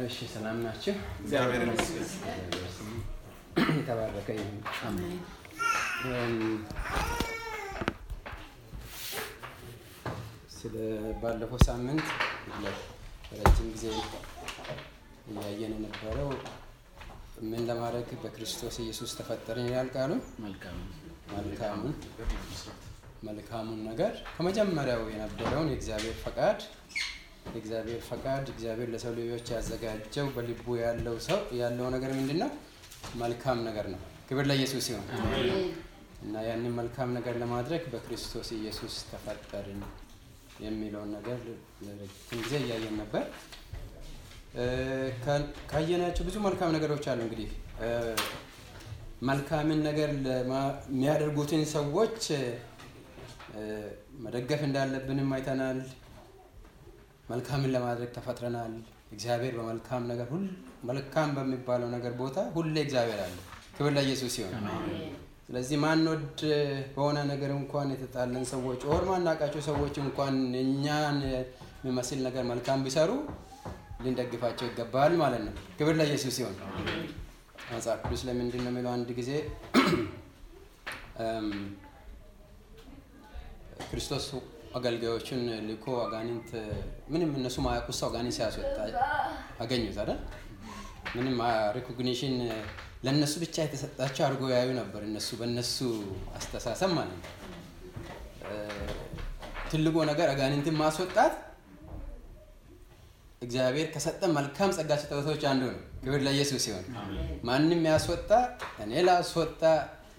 እሺ ሰላም ናችሁ? እግዚአብሔር ይመስገን። የተባረከ ይሁን። ስለ ባለፈው ሳምንት ረጅም ጊዜ እያየን የነበረው ምን ለማድረግ በክርስቶስ ኢየሱስ ተፈጠርን ይላል ቃሉ። መልካሙን መልካሙን ነገር ከመጀመሪያው የነበረውን የእግዚአብሔር ፈቃድ የእግዚአብሔር ፈቃድ እግዚአብሔር ለሰው ልጆች ያዘጋጀው በልቡ ያለው ሰው ያለው ነገር ምንድን ነው? መልካም ነገር ነው። ክብር ለኢየሱስ ይሁን እና ያንን መልካም ነገር ለማድረግ በክርስቶስ ኢየሱስ ተፈጠርን የሚለውን ነገር ለረጅም ጊዜ እያየን ነበር። ካየናቸው ብዙ መልካም ነገሮች አሉ። እንግዲህ መልካምን ነገር የሚያደርጉትን ሰዎች መደገፍ እንዳለብንም አይተናል። መልካምን ለማድረግ ተፈጥረናል። እግዚአብሔር በመልካም ነገር ሁል መልካም በሚባለው ነገር ቦታ ሁሌ እግዚአብሔር አለ። ክብር ለኢየሱስ ይሁን። ስለዚህ ማንወደው በሆነ ነገር እንኳን የተጣላን ሰዎች or ማናቃቸው ሰዎች እንኳን እኛን የሚመስል ነገር መልካም ቢሰሩ ልንደግፋቸው ይገባል ማለት ነው። ክብር ለኢየሱስ ይሁን። መጽሐፍ ቅዱስ ለምንድን ነው የሚለው አንድ ጊዜ ክርስቶስ አገልጋዮቹን ልኮ አጋንንት ምንም እነሱ ማያውቁት ሰው አጋንንት ሲያስወጣ አገኙት አይደል? ምንም recognition ለእነሱ ብቻ የተሰጣቸው አድርጎ ያዩ ነበር። እነሱ በእነሱ አስተሳሰብ ማለት ነው። ትልቁ ነገር አጋንንትን ማስወጣት እግዚአብሔር ከሰጠ መልካም ጸጋ ስጦታዎች አንዱ ነው። ክብር ለኢየሱስ ሲሆን ማንም ያስወጣ እኔ ላስወጣ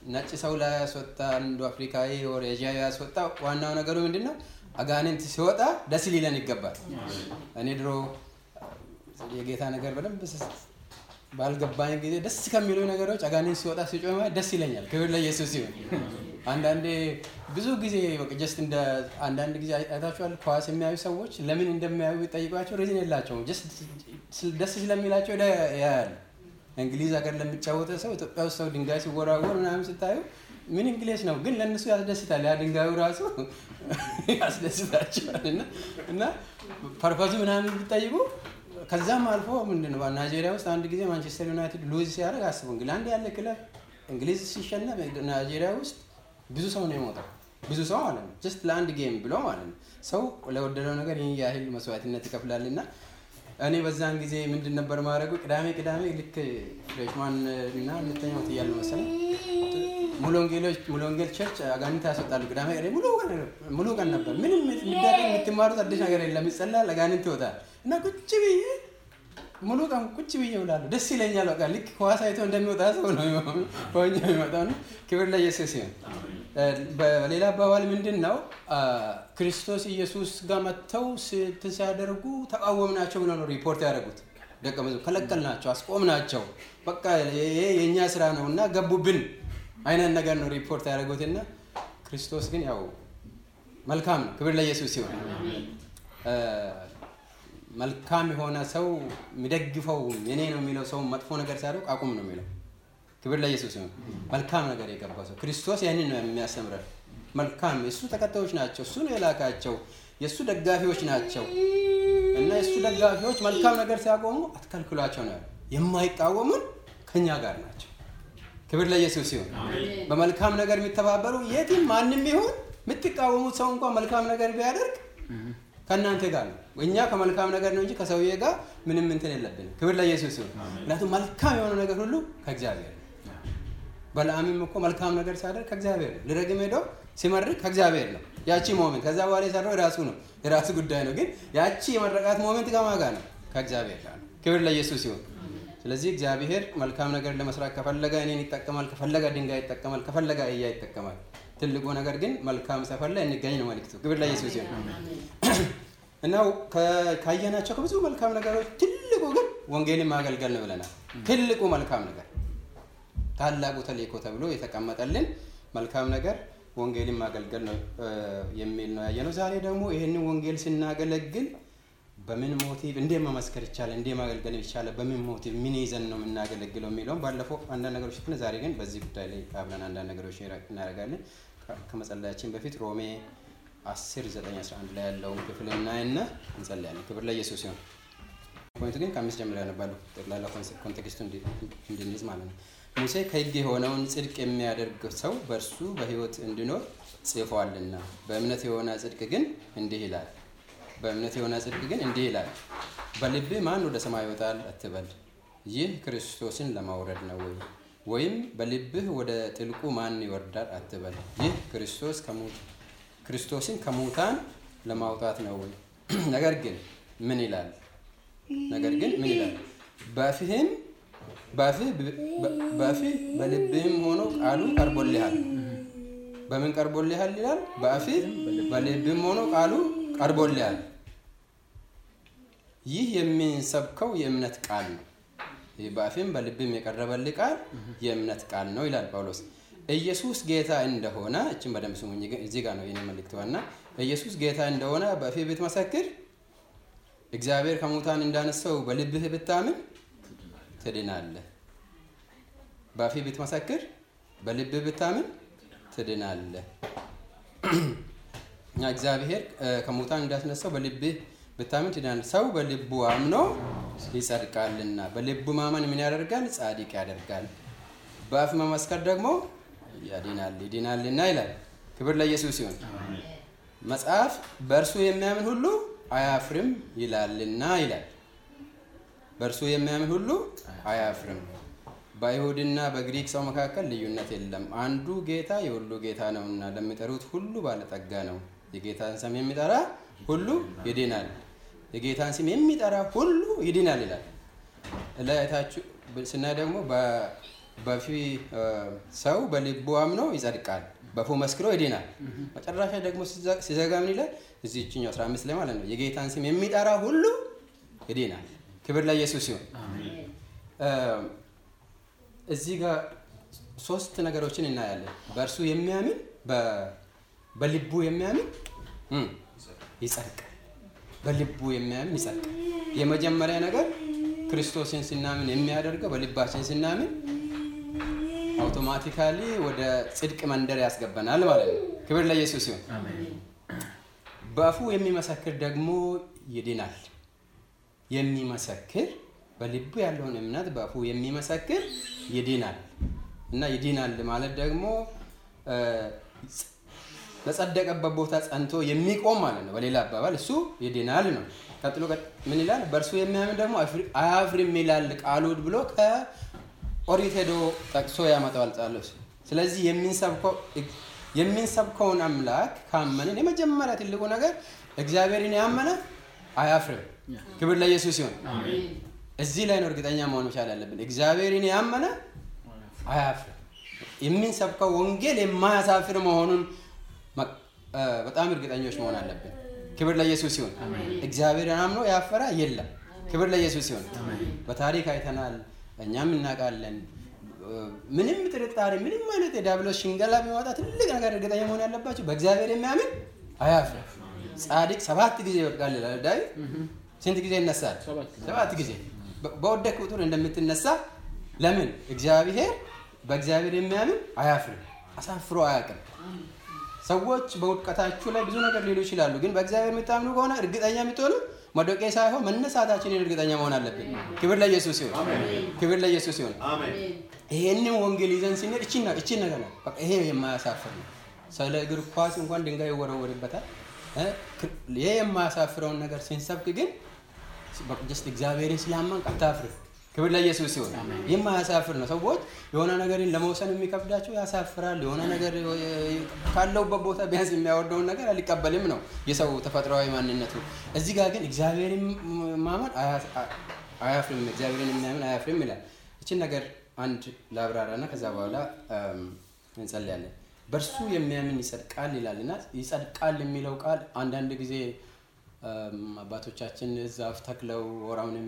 ነጭ ሰው ላይ ያስወጣ አንዱ አፍሪካዊ or ኤዥያዊ ያስወጣ ዋናው ነገሩ ምንድን ነው? አጋንንት ሲወጣ ደስ ሊለን ይገባል። እኔ ድሮ የጌታ ነገር በደንብ ባልገባኝ ጊዜ ደስ ከሚሉ ነገሮች አጋንንት ሲወጣ ሲጮህ ማየት ደስ ይለኛል። ክብር ለኢየሱስ ሲሆን አንዳንዴ ብዙ ጊዜ just እንደ አንዳንድ ጊዜ አይታችኋል። ኳስ የሚያዩ ሰዎች ለምን እንደሚያዩ ቢጠይቋቸው reason የላቸውም። ደስ ስለሚላቸው ያያሉ። እንግሊዝ ሀገር ለሚጫወተ ሰው ኢትዮጵያ ውስጥ ሰው ድንጋይ ሲወራወር ምናምን ስታዩ ምን እንግሊዝ ነው፣ ግን ለእነሱ ያስደስታል። ያ ድንጋዩ ራሱ ያስደስታቸዋል። እና purpose ኡ ምናምን ቢጠይቁ ከዛም አልፎ ምንድን ነው ናይጄሪያ ውስጥ አንድ ጊዜ ማንቸስተር ዩናይትድ lose ሲያደርግ አስቡ አንድ ያለ ክለብ እንግሊዝ ሲሸነፍ ናይጄሪያ ውስጥ ብዙ ሰው ነው የሞተው። ብዙ ሰው ማለት ነው just ለአንድ game ብሎ ማለት ነው። ሰው ለወደደው ነገር ይህን ያህል መስዋዕትነት ይከፍላል እና እኔ በዛን ጊዜ ምንድን ነበር ማድረጉ ቅዳሜ ቅዳሜ ልክ freshman እና ሁለተኛ ዓመት እያሉ መሰለኝ ሙሉ ወንጌል church አጋንንት ያስወጣሉ። ቅዳሜ ቅዳሜ ሙሉ ቀን ነበር። ምንም የሚደረግ የምትማሩት አዲስ ነገር የለም። ይጸለያል፣ አጋንንት ይወጣል እና ቁጭ ብዬ ሙሉ ቀን ቁጭ ብዬ እውላለሁ። ደስ ይለኛል። በቃ ልክ ኳስ አይቶ እንደሚወጣ ሰው ነው ሆኜ የሚመጣው ነው። ክብር ለኢየሱስ ይሁን። በሌላ አባባል ምንድን ነው ክርስቶስ ኢየሱስ ጋር መጥተው እንትን ሲያደርጉ ተቃወምናቸው ብለው ነው ሪፖርት ያደረጉት። ደቀ መዝሙር ከለከልናቸው፣ አስቆምናቸው፣ በቃ ይሄ የእኛ ስራ ነው እና ገቡብን አይነት ነገር ነው ሪፖርት ያደረጉትና ክርስቶስ ግን ያው መልካም ነው። ክብር ለኢየሱስ ሲሆን መልካም የሆነ ሰው የሚደግፈው የኔ ነው የሚለው ሰው መጥፎ ነገር ሲያደርግ አቁም ነው የሚለው። ክብር ለኢየሱስ ይሁን። መልካም ነገር የገባ ሰው ክርስቶስ ያንን ነው የሚያስተምረን። መልካም የእሱ ተከታዮች ናቸው፣ እሱ ነው የላካቸው፣ የእሱ ደጋፊዎች ናቸው እና የእሱ ደጋፊዎች መልካም ነገር ሲያቆሙ አትከልክሏቸው ነው የማይቃወሙን ከኛ ጋር ናቸው። ክብር ለኢየሱስ ይሁን። በመልካም ነገር የሚተባበሩ የትም ማንም ይሁን የምትቃወሙት ሰው እንኳን መልካም ነገር ቢያደርግ ከእናንተ ጋር ነው። እኛ ከመልካም ነገር ነው እንጂ ከሰውዬ ጋር ምንም እንትን የለብንም። ክብር ለኢየሱስ ይሁን። ምክንያቱም መልካም የሆነ ነገር ሁሉ ከእግዚአብሔር ነው። በለዓምም እኮ መልካም ነገር ሲያደርግ ከእግዚአብሔር ነው። ልረግም ሄደው ሲመርቅ ከእግዚአብሔር ነው። ያቺ moment ከዛ በኋላ የሰራው የራሱ ነው የራሱ ጉዳይ ነው። ግን ያቺ የመረቃት moment ከማን ጋር ነው? ከእግዚአብሔር ጋር ነው። ክብር ለኢየሱስ ይሁን። ስለዚህ እግዚአብሔር መልካም ነገር ለመስራት ከፈለገ እኔን ይጠቀማል፣ ከፈለገ ድንጋይ ይጠቀማል፣ ከፈለገ አህያ ይጠቀማል። ትልቁ ነገር ግን መልካም ሰፈር ላይ እንገኝ ነው መልእክቱ። ክብር ለኢየሱስ ይሁን እና ካየናቸው ከብዙ መልካም ነገሮች ትልቁ ግን ወንጌልን ማገልገል ነው ብለናል። ትልቁ መልካም ነገር ታላቁ ተልእኮ ተብሎ የተቀመጠልን መልካም ነገር ወንጌልን ማገልገል ነው የሚል ነው ያየነው። ዛሬ ደግሞ ይህንን ወንጌል ስናገለግል በምን motive እንዴ መመስከር ይቻላል፣ እንዴ ማገልገል ይቻላል፣ በምን motive ምን ይዘን ነው የምናገለግለው የሚለውም ባለፈው አንዳንድ ነገሮች ዛሬ ግን በዚህ ጉዳይ ላይ አብረን አንዳንድ ነገሮች እናደርጋለን። ከመጸለያችን በፊት ሮሜ 10 9 11 ላይ ያለውን ክፍል እናይና እንጸልያለን። ክብር ለኢየሱስ ይሁን። point ኡ ግን ከአምስት ጀምሮ ያነባሉ ጠቅላላ context ኡ እንድንይዝ ማለት ነው። ሙሴ ከሕግ የሆነውን ጽድቅ የሚያደርግ ሰው በእርሱ በሕይወት እንዲኖር ጽፏልና፣ በእምነት የሆነ ጽድቅ ግን እንዲህ ይላል በእምነት የሆነ ጽድቅ ግን እንዲህ ይላል፣ በልብህ ማን ወደ ሰማይ ይወጣል አትበል፣ ይህ ክርስቶስን ለማውረድ ነው ወይ? ወይም በልብህ ወደ ጥልቁ ማን ይወርዳል አትበል፣ ይህ ክርስቶስ ክርስቶስን ከሙታን ለማውጣት ነው? ነገር ግን ምን ይላል? ነገር ግን ምን ይላል? በፍህም በፍህ በፍህ በልብህም ሆኖ ቃሉ ቀርቦልሃል። በምን ቀርቦልሃል ይላል? በአፍህ በልብህም ሆኖ ቃሉ ቀርቦልሃል። ይህ የሚንሰብከው የእምነት ቃል ነው። ይህ በአፍም በልብም የቀረበልህ ቃል የእምነት ቃል ነው ይላል ጳውሎስ። ኢየሱስ ጌታ እንደሆነ እችን በደንብ ስሙኝ። እዚህ ጋር ነው የኔ መልእክት ዋና። ኢየሱስ ጌታ እንደሆነ በአፍህ ብትመሰክር፣ እግዚአብሔር ከሙታን እንዳነሳው በልብህ ብታምን ትድናለህ። በአፍህ ብትመሰክር፣ በልብህ ብታምን ትድናለህ። እግዚአብሔር ከሙታን እንዳስነሳው በልብህ ብታምን ትድናለህ። ሰው በልቡ አምኖ ይጸድቃልና፣ በልቡ ማመን ምን ያደርጋል? ጻድቅ ያደርጋል። በአፍ መመስከር ደግሞ ያድናል ይድናልና ይላል። ክብር ለኢየሱስ ይሁን። መጽሐፍ በእርሱ የሚያምን ሁሉ አያፍርም ይላልና ይላል። በእርሱ የሚያምን ሁሉ አያፍርም። በአይሁድና በግሪክ ሰው መካከል ልዩነት የለም። አንዱ ጌታ የሁሉ ጌታ ነውና ለሚጠሩት ሁሉ ባለጠጋ ነው። የጌታን ስም የሚጠራ ሁሉ ይድናል። የጌታን ስም የሚጠራ ሁሉ ይድናል ይላል። እላይታችሁ ስናይ ደግሞ በፊ ሰው በልቡ አምኖ ይጸድቃል፣ በፉ መስክሮ ይድናል። መጨረሻ ደግሞ ሲዘጋ ምን ይላል? እዚህ ችኛው 15 ላይ ማለት ነው የጌታን ስም የሚጠራ ሁሉ ይድናል። ክብር ለኢየሱስ ሲሆን እዚህ ጋር ሶስት ነገሮችን እናያለን። በእርሱ የሚያምን በልቡ የሚያምን ይጸድቃል። በልቡ የሚያምን ይጸድቃል። የመጀመሪያ ነገር ክርስቶስን ስናምን የሚያደርገው በልባችን ስናምን አውቶማቲካሊ ወደ ጽድቅ መንደር ያስገባናል ማለት ነው። ክብር ለኢየሱስ ሲሆን በአፉ የሚመሰክር ደግሞ ይድናል። የሚመሰክር በልቡ ያለውን እምነት በአፉ የሚመሰክር ይድናል እና ይድናል ማለት ደግሞ በጸደቀበት ቦታ ጸንቶ የሚቆም ማለት ነው። በሌላ አባባል እሱ ይድናል ነው። ቀጥሎ ምን ይላል? በእርሱ የሚያምን ደግሞ አያፍርም ይላል ቃሉ ብሎ ከኦሪት ሄዶ ጠቅሶ ያመጣዋል ጳውሎስ። ስለዚህ የሚንሰብከውን አምላክ ካመንን የመጀመሪያ ትልቁ ነገር እግዚአብሔርን ያመነ አያፍርም። ክብር ለኢየሱስ ሲሆን እዚህ ላይ ነው እርግጠኛ መሆን መቻል ያለብን። እግዚአብሔርን ያመነ አያፍርም። የሚንሰብከው ወንጌል የማያሳፍር መሆኑን በጣም እርግጠኞች መሆን አለብን። ክብር ለኢየሱስ ሲሆን እግዚአብሔርን አምኖ ያፈረ የለም። ክብር ለኢየሱስ ሲሆን በታሪክ አይተናል፣ እኛም እናውቃለን። ምንም ጥርጣሬ፣ ምንም አይነት የዲያብሎስ ሽንገላ ቢመጣ ትልቅ ነገር እርግጠኛ መሆን ያለባቸው በእግዚአብሔር የሚያምን አያፍርም። ጻድቅ ሰባት ጊዜ ይወድቃል ይላል ዳዊት። ስንት ጊዜ ይነሳል? ሰባት ጊዜ። በወደቅ ቁጥር እንደምትነሳ ለምን? እግዚአብሔር በእግዚአብሔር የሚያምን አያፍርም፣ አሳፍሮ አያውቅም። ሰዎች በውድቀታችሁ ላይ ብዙ ነገር ሊሉ ይችላሉ፣ ግን በእግዚአብሔር የምታምኑ ከሆነ እርግጠኛ የምትሆኑ መዶቄ ሳይሆን መነሳታችንን እርግጠኛ መሆን አለብን። ክብር ለኢየሱስ ሲሆን ክብር ለኢየሱስ ሲሆን ይሄንን ወንጌል ይዘን ስንሄድ እቺ እቺ ነገር ነው። በቃ ይሄ የማያሳፍር ነው። ስለ እግር ኳስ እንኳን ድንጋይ ይወረወርበታል። ይሄ የማያሳፍረውን ነገር ስንሰብክ ግን just እግዚአብሔርን ስላመንን አታፍርም። ክብር ለኢየሱስ ሲሆን የማያሳፍር ነው። ሰዎች የሆነ ነገርን ለመውሰን የሚከብዳቸው ያሳፍራል። የሆነ ነገር ካለውበት ቦታ ቢያንስ የሚያወርደውን ነገር አልቀበልም ነው የሰው ተፈጥሯዊ ማንነቱ። እዚህ ጋር ግን እግዚአብሔርን ማመን አያፍርም፣ እግዚአብሔርን የሚያምን አያፍርም ይላል። ይችን ነገር አንድ ላብራራ እና ከዛ በኋላ እንጸልያለን። በእርሱ የሚያምን ይጸድቃል ይላል እና ይጸድቃል የሚለው ቃል አንዳንድ ጊዜ አባቶቻችን ዛፍ ተክለው ወራውንም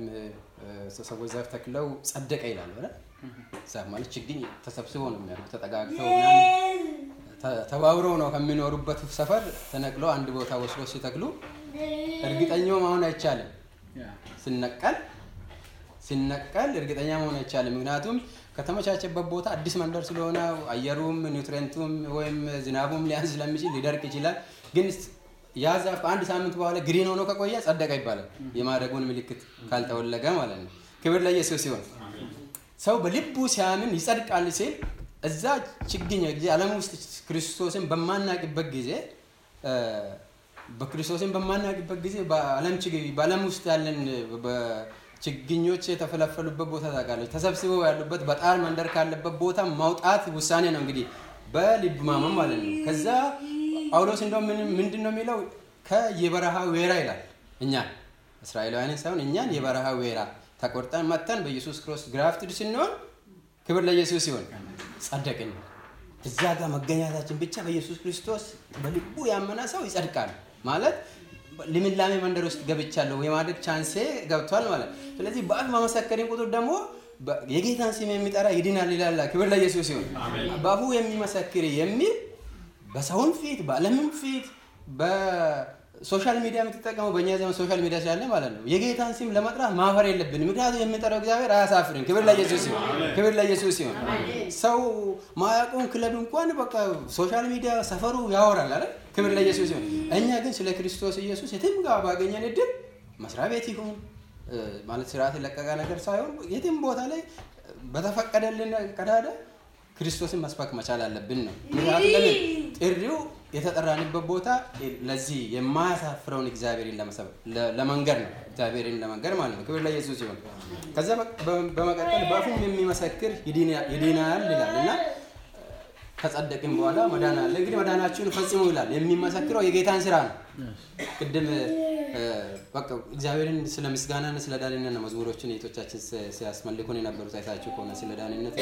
ሰዎች ዛፍ ተክለው ጸደቀ ይላል። ዛፍ ማለት ችግኝ ተሰብስበው ነው የሚያደርጉ ተጠጋግተው ተባብረው ነው ከሚኖሩበት ሰፈር ተነቅሎ አንድ ቦታ ወስዶ ሲተክሉ እርግጠኛው መሆን አይቻልም። ሲነቀል ሲነቀል እርግጠኛ መሆን አይቻልም። ምክንያቱም ከተመቻቸበት ቦታ አዲስ መንደር ስለሆነ አየሩም nutrient ኡም ወይም ዝናቡም ሊያንስ ስለሚችል ሊደርቅ ይችላል ግን ያ ዛፍ በአንድ ሳምንት በኋላ green ሆኖ ከቆየ ጸደቀ ይባላል። የማደጉን ምልክት ካልተወለገ ማለት ነው። ክብር ለኢየሱስ ሲሆን ሰው በልቡ ሲያምን ይጸድቃል ሲል እዛ ችግኝ ጊዜ ዓለም ውስጥ ክርስቶስን በማናቅበት ጊዜ በክርስቶስን በማናቅበት ጊዜ በዓለም በዓለም ውስጥ ያለን ችግኞች የተፈለፈሉበት ቦታ ታውቃለች። ተሰብስበው ያሉበት በጣር መንደር ካለበት ቦታ ማውጣት ውሳኔ ነው እንግዲህ በልብ ማመን ማለት ነው። ከዛ ጳውሎስ ምን- ምንድን ነው የሚለው? ከየበረሃ ወይራ ይላል። እኛ እስራኤላውያንን ሳይሆን እኛን የበረሃ ወይራ ተቆርጠን መጥተን በኢየሱስ ክርስቶስ ግራፍትድ ስንሆን ክብር ለኢየሱስ ሲሆን ጸደቅን። እዛ ጋር መገኘታችን ብቻ በኢየሱስ ክርስቶስ በልቡ ያመነ ሰው ይጸድቃል ማለት ልምላሜ መንደር ውስጥ ገብቻለሁ የማደግ chance ኤ ገብቷል ማለት ስለዚህ በአፍ መመሰከርን ቁጥር ደግሞ የጌታን ስም የሚጠራ ይድናል ይላል። ክብር ለኢየሱስ ሲሆን በአፉ የሚመሰክር የሚል በሰውም ፊት በዓለምም ፊት በ social media የምትጠቀመው በእኛ ዘመን social media ስላለ ማለት ነው የጌታን ስም ለመጥራት ማፈር የለብንም። ምክንያቱም የምንጠራው እግዚአብሔር አያሳፍርን። ክብር ለኢየሱስ ሲሆን ክብር ለኢየሱስ ሲሆን ሰው ማያውቀውን ክለብ እንኳን በቃ social media ሰፈሩ ያወራል አይደል? ክብር ለኢየሱስ ሲሆን እኛ ግን ስለ ክርስቶስ ኢየሱስ የትም ጋር ባገኘን እድል መስሪያ ቤት ይሁን ማለት ስርዓት የለቀቀ ነገር ሳይሆን የትም ቦታ ላይ በተፈቀደልን ቀዳዳ ክርስቶስን መስበክ መቻል አለብን ነው። ምክንያቱም ጥሪው የተጠራንበት ቦታ ለዚህ የማያሳፍረውን እግዚአብሔርን ለመሰብ- ለ- ለመንገር ነው። እግዚአብሔርን ለመንገር ማለት ነው። ክብር ለኢየሱስ ሲሆን ከዛ በ- በመቀጠል በአፉም የሚመሰክር ይድና- ይድናል ይላል እና ከጸደቅን በኋላ መዳን አለ። እንግዲህ መዳናችሁን ፈጽሙ ይላል። የሚመሰክረው የጌታን ስራ ነው። ቅድም በቃ እግዚአብሔርን ስለ ምስጋናና ስለ ዳንነት ነው መዝሙሮችን እህቶቻችን ሲያስመልኩን የነበሩት አይታችሁ ከሆነ ስለ ዳንነት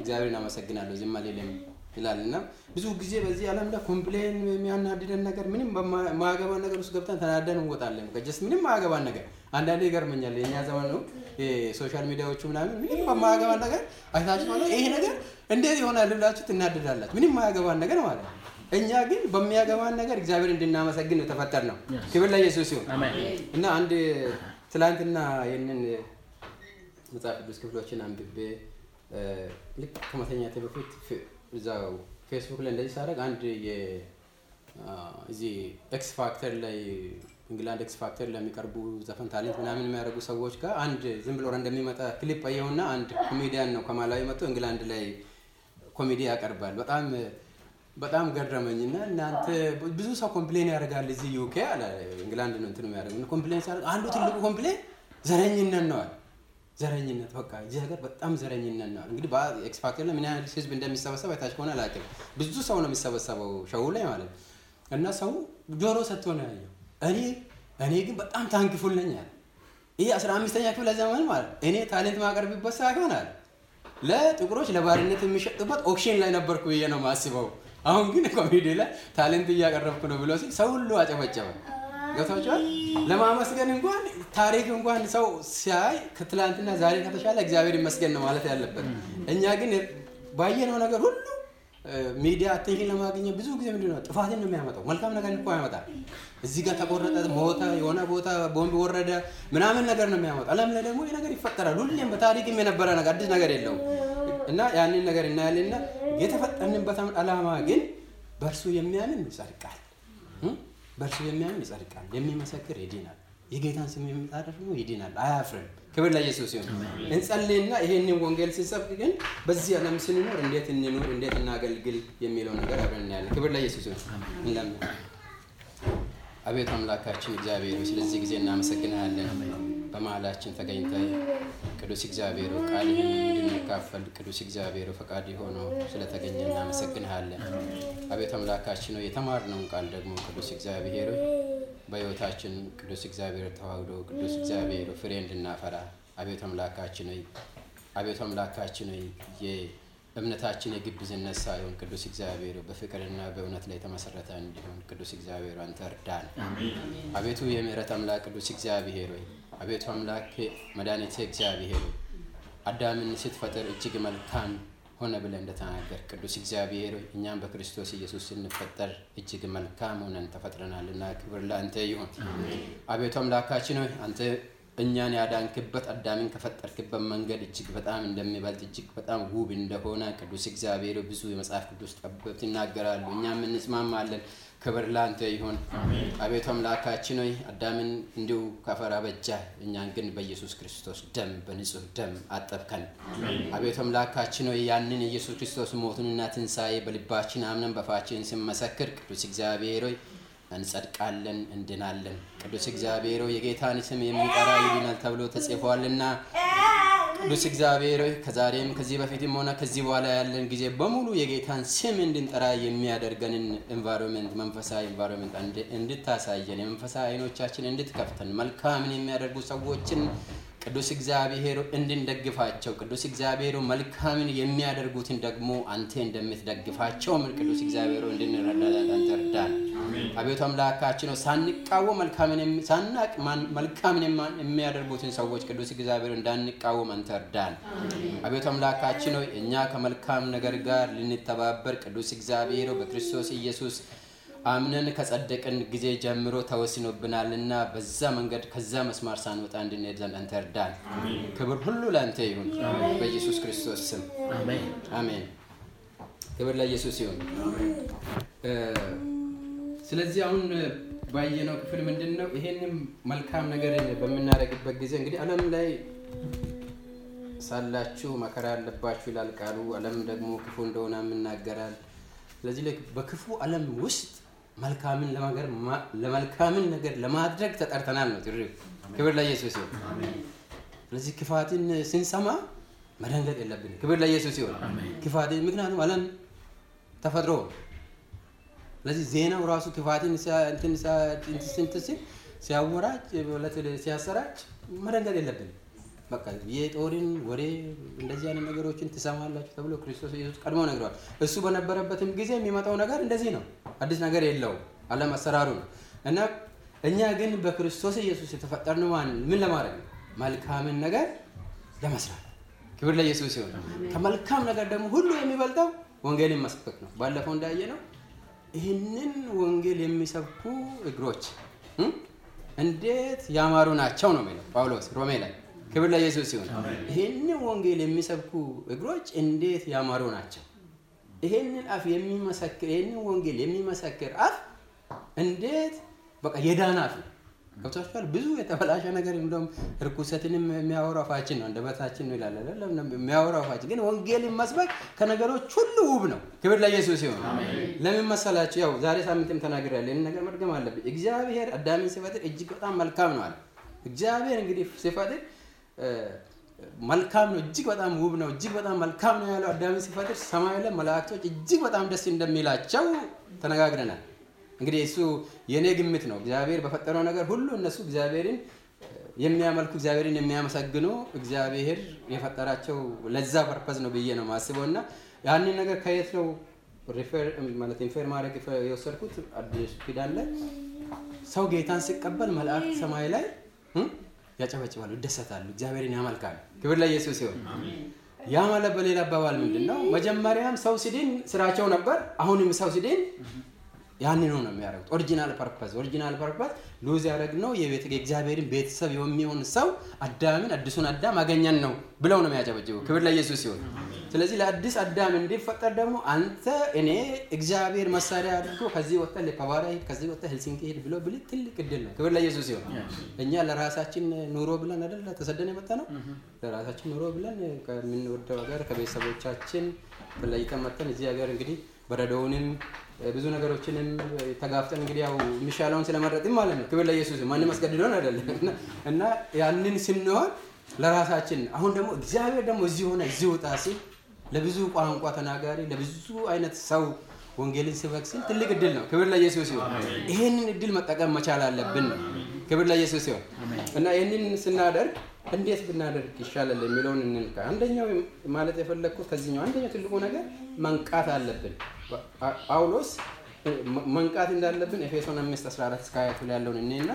እግዚአብሔርን አመሰግናለሁ ዝም አልልም ይላል እና ብዙ ጊዜ በዚህ ዓለም ላይ complain የሚያናድደን ነገር ምንም በማያገባን ነገር ውስጥ ገብተን ተናደን እንወጣለን። just ምንም ማያገባን ነገር አንዳንዴ ይገርመኛል። የእኛ ዘመን ነው የ social media ዎቹ ምናምን ምንም በማያገባን ነገር አይታችሁ ማለት ይሄ ነገር እንዴት ይሆናል ብላችሁ ትናደዳላችሁ። ምንም ማያገባን ነገር ማለት ነው። እኛ ግን በሚያገባን ነገር እግዚአብሔር እንድናመሰግን ነው የተፈጠርነው። ክብር ለኢየሱስ ሲሆን እና አንድ ትላንትና ይህንን መጽሐፍ ቅዱስ ክፍሎችን አንብቤ ልክ ከመተኛቴ በፊት እዛው ፌስቡክ ላይ እንደዚህ ሳደርግ አንድ እዚህ X Factor ላይ England X Factor ለሚቀርቡ ዘፈን talent ምናምን የሚያደርጉ ሰዎች ጋር አንድ ዝም ብሎ እንደሚመጣ ክሊፕ አየሁና አንድ ኮሜዲያን ነው ከማላዊ መጥቶ እንግላንድ ላይ ኮሜዲ ያቀርባል። በጣም በጣም ገረመኝና እናንተ ብዙ ሰው complain ያደርጋል እዚህ UK አለ እንግላንድ ነው እንትኑ የሚያደርጉ complain አንዱ ትልቁ complain ዘረኝነት አለ። ዘረኝነት በቃ እዚህ ሀገር በጣም ዘረኝነት ነው። እንግዲህ በ X Factor ላይ ምን ያህል ህዝብ እንደሚሰበሰብ አይታች ከሆነ አላውቅም። ብዙ ሰው ነው የሚሰበሰበው show ላይ ማለት እና ሰው ጆሮ ሰጥቶ ነው ያየው። እኔ እኔ ግን በጣም thankful ነኝ አለ። ይህ አስራ አምስተኛ ክፍለ ዘመን ማለት እኔ talent ማቀርብበት ሳይሆን አለ ለጥቁሮች ለባርነት የሚሸጡበት auction ላይ ነበርኩ ብዬ ነው ማስበው። አሁን ግን ኮሜዲ ላይ talent እያቀረብኩ ነው ብሎ ሲል ሰው ሁሉ አጨበጨበ። ገብታችኋል? ለማመስገን እንኳን ታሪክ እንኳን ሰው ሲያይ ከትላንትና ዛሬ ከተሻለ እግዚአብሔር ይመስገን ነው ማለት ያለበት። እኛ ግን ባየነው ነገር ሁሉ media attention ለማግኘት ብዙ ጊዜ ምንድን ነው ጥፋትን ነው የሚያመጣው። መልካም ነገር እኮ ያመጣል። እዚህ ጋር ተቆረጠ፣ ሞተ፣ የሆነ ቦታ ቦምብ ወረደ ምናምን ነገር ነው የሚያመጣው። ዓለም ላይ ደግሞ ነገር ይፈጠራል። ሁሌም በታሪክም የነበረ ነገር አዲስ ነገር የለውም እና ያንን ነገር እናያለንና የተፈጠርንበት ዓላማ ግን በእርሱ የሚያምን ይጸድቃል። በእርሱ የሚያምን ይጸድቃል፣ የሚመሰክር ይድናል። የጌታን ስም የሚጠራ ደግሞ ይድናል፣ አያፍርም። ክብር ለኢየሱስ ይሁን። እንጸልይና ይሄንን ወንጌል ስንሰብክ ግን በዚህ ዓለም ስንኖር እንዴት እንኑር፣ እንዴት እናገልግል የሚለው ነገር አብረን እናያለን። ክብር ለኢየሱስ ይሁን። እንለምን። አቤቱ አምላካችን እግዚአብሔር ስለዚህ ጊዜ እናመሰግናለን። በመሀላችን ተገኝተ ቅዱስ እግዚአብሔር ቃልህን እንድንካፈል ቅዱስ እግዚአብሔር ፈቃድ የሆነው ስለተገኘ እናመሰግንሃለን። አቤቱ አምላካችን የተማርነውን ቃል ደግሞ ቅዱስ እግዚአብሔር በሕይወታችን ቅዱስ እግዚአብሔር ተዋህዶ ቅዱስ እግዚአብሔር ፍሬ እንድናፈራ አቤቱ አምላካችን ሆይ አቤቱ አምላካችን ሆይ የእምነታችን የግብዝነት ሳይሆን ቅዱስ እግዚአብሔር በፍቅርና በእውነት ላይ የተመሰረተ እንዲሆን ቅዱስ እግዚአብሔር አንተ እርዳን። አቤቱ የምህረት አምላክ ቅዱስ እግዚአብሔር ሆይ አቤቱ አምላክ መድኃኒቴ እግዚአብሔር አዳምን ስትፈጥር እጅግ መልካም ሆነ ብለህ እንደተናገር ቅዱስ እግዚአብሔር እኛም በክርስቶስ ኢየሱስ ስንፈጠር እጅግ መልካም ሆነን ተፈጥረናልና ክብር ለአንተ ይሁን። አቤቱ አምላካችን ሆይ አንተ እኛን ያዳንክበት አዳምን ከፈጠርክበት መንገድ እጅግ በጣም እንደሚበልጥ እጅግ በጣም ውብ እንደሆነ ቅዱስ እግዚአብሔር ብዙ የመጽሐፍ ቅዱስ ጠበብት ይናገራሉ። እኛም እንስማማለን። ክብር ላንተ ይሁን። አቤቱ አምላካችን ሆይ አዳምን እንዲሁ ከአፈር አበጃህ፣ እኛን ግን በኢየሱስ ክርስቶስ ደም በንጹህ ደም አጠብከን። አቤቱ አምላካችን ሆይ ያንን የኢየሱስ ክርስቶስ ሞቱንና ትንሣኤ በልባችን አምነን በፋችን ስንመሰክር ቅዱስ እግዚአብሔር ሆይ እንጸድቃለን፣ እንድናለን። ቅዱስ እግዚአብሔር ሆይ የጌታን ስም የሚጠራ ይድናል ተብሎ ተጽፏልና ቅዱስ እግዚአብሔር ሆይ ከዛሬም ከዚህ በፊትም ሆነ ከዚህ በኋላ ያለን ጊዜ በሙሉ የጌታን ስም እንድንጠራ የሚያደርገንን environment መንፈሳዊ environment እንድታሳየን የመንፈሳዊ አይኖቻችን እንድትከፍተን መልካምን የሚያደርጉ ሰዎችን ቅዱስ እግዚአብሔር እንድንደግፋቸው ቅዱስ እግዚአብሔር መልካምን የሚያደርጉትን ደግሞ አንተ እንደምትደግፋቸው ቅዱስ እግዚአብሔር እንድንረዳ አንተ እርዳን። አቤቱ አምላካችን ነው ሳንቃወም ሳናቅ መልካምን የሚያደርጉትን ሰዎች ቅዱስ እግዚአብሔር እንዳንቃወም አንተ እርዳን። አቤቱ አምላካችን ነው እኛ ከመልካም ነገር ጋር ልንተባበር ቅዱስ እግዚአብሔር በክርስቶስ ኢየሱስ አምነን ከጸደቅን ጊዜ ጀምሮ ተወስኖብናልና በዛ መንገድ ከዛ መስማር ሳንወጣ እንድንሄድ ዘንድ አንተ እርዳን። ክብር ሁሉ ለአንተ ይሁን በኢየሱስ ክርስቶስ ስም አሜን። ክብር ለኢየሱስ ይሁን። ስለዚህ አሁን ባየነው ክፍል ምንድን ነው? ይሄንም መልካም ነገር በምናደርግበት ጊዜ እንግዲህ ዓለም ላይ ሳላችሁ መከራ አለባችሁ ይላል ቃሉ። ዓለም ደግሞ ክፉ እንደሆነ ይናገራል። ስለዚህ በክፉ ዓለም ውስጥ መልካምን ለመልካምን ነገር ለማድረግ ተጠርተናል ነው ጥሪው። ክብር ለኢየሱስ ይሁን። ስለዚህ ክፋትን ስንሰማ መደንገጥ የለብንም። ክብር ለኢየሱስ ይሁን። ክፋትን ምክንያቱም ዓለም ተፈጥሮ ስለዚህ ዜናው ራሱ ክፋትን ሲያወራጭ ሲያሰራጭ መደንገጥ የለብንም። በቃ የጦርን ወሬ እንደዚህ አይነት ነገሮችን ትሰማላችሁ ተብሎ ክርስቶስ ኢየሱስ ቀድሞ ነግረዋል። እሱ በነበረበትም ጊዜ የሚመጣው ነገር እንደዚህ ነው። አዲስ ነገር የለውም። ዓለም አሰራሩ ነው እና እኛ ግን በክርስቶስ ኢየሱስ የተፈጠርነው ምን ለማድረግ ነው? መልካምን ነገር ለመስራት። ክብር ለኢየሱስ ሲሆን ከመልካም ነገር ደግሞ ሁሉ የሚበልጠው ወንጌልን መስበክ ነው። ባለፈው እንዳየ ነው ይህንን ወንጌል የሚሰብኩ እግሮች እንዴት ያማሩ ናቸው ነው የሚለው ጳውሎስ ሮሜ ላይ ክብር ለኢየሱስ ሲሆን ይህንን ወንጌል የሚሰብኩ እግሮች እንዴት ያማሩ ናቸው። ይህንን አፍ የሚመሰክር ይህንን ወንጌል የሚመሰክር አፍ እንዴት በቃ የዳነ አፍ ነው። ገብቷችኋል? ብዙ የተበላሸ ነገር እንደውም እርኩሰትንም የሚያወራው አፋችን ነው፣ አንደበታችን ነው ይላል አይደለም? የሚያወራው አፋችን ግን ወንጌልን መስበክ ከነገሮች ሁሉ ውብ ነው። ክብር ለኢየሱስ ሲሆን ለምን መሰላችሁ? ያው ዛሬ ሳምንትም ተናግሬያለሁ። ይህን ነገር መድገም አለብኝ። እግዚአብሔር አዳምን ሲፈጥር እጅግ በጣም መልካም ነው አለ። እግዚአብሔር እንግዲህ ሲፈጥር መልካም ነው፣ እጅግ በጣም ውብ ነው፣ እጅግ በጣም መልካም ነው ያለው አዳምን ሲፈጥር ሰማይ ላይ መላእክቶች እጅግ በጣም ደስ እንደሚላቸው ተነጋግረናል። እንግዲህ እሱ የእኔ ግምት ነው። እግዚአብሔር በፈጠረው ነገር ሁሉ እነሱ እግዚአብሔርን የሚያመልኩ እግዚአብሔርን የሚያመሰግኑ እግዚአብሔር የፈጠራቸው ለዛ purpose ነው ብዬ ነው ማስበው እና ያንን ነገር ከየት ነው ማለት infer ማድረግ የወሰድኩት አዲስ ኪዳን ላይ ሰው ጌታን ሲቀበል መላእክት ሰማይ ላይ ያጨበጭባሉ፣ ይደሰታሉ፣ እግዚአብሔርን ያመልካሉ። ክብር ለኢየሱስ ሲሆን ያ ማለት በሌላ አባባል ምንድን ነው? መጀመሪያም ሰው ሲድን ስራቸው ነበር። አሁንም ሰው ሲድን ያንኑ ነው የሚያደርጉት። original purpose original purpose lose ያደረግነው የእግዚአብሔርን ቤተሰብ የሚሆን ሰው አዳምን አዲሱን አዳም አገኘን ነው ብለው ነው የሚያጨበጭቡ። ክብር ለኢየሱስ ሲሆን ስለዚህ ለአዲስ አዳም እንዲፈጠር ደግሞ አንተ እኔ እግዚአብሔር መሳሪያ አድርጎ ከዚህ ወጥተህ ለፓባራ ሂድ፣ ከዚህ ወጥተህ ሄልሲንኪ ሂድ ብሎ ብል ትልቅ እድል ነው። ክብር ለኢየሱስ ሲሆን እኛ ለራሳችን ኑሮ ብለን አይደለ ተሰደን የመጣ ነው። ለራሳችን ኑሮ ብለን ከምንወደው ሀገር ከቤተሰቦቻችን ተለይተን መጥተን እዚህ ሀገር እንግዲህ በረዶውንም ብዙ ነገሮችንም ተጋፍጠን እንግዲህ ያው የሚሻለውን ስለመረጥን ማለት ነው። ክብር ለኢየሱስ ማንም አስገድዶን አይደለም እና ያንን ስንሆን ለራሳችን አሁን ደግሞ እግዚአብሔር ደግሞ እዚህ ሆነ እዚህ ውጣ ሲል ለብዙ ቋንቋ ተናጋሪ ለብዙ አይነት ሰው ወንጌልን ስበክ ሲል ትልቅ እድል ነው። ክብር ለኢየሱስ ሲሆን ይሄንን እድል መጠቀም መቻል አለብን ነው። ክብር ለኢየሱስ ሲሆን እና ይህንን ስናደርግ እንዴት ብናደርግ ይሻላል የሚለውን እንንካ። አንደኛው ማለት የፈለግኩት ከዚህኛው አንደኛው ትልቁ ነገር መንቃት አለብን። ጳውሎስ መንቃት እንዳለብን ኤፌሶን 5 14 እስከ 22 ላይ ያለውን እኔና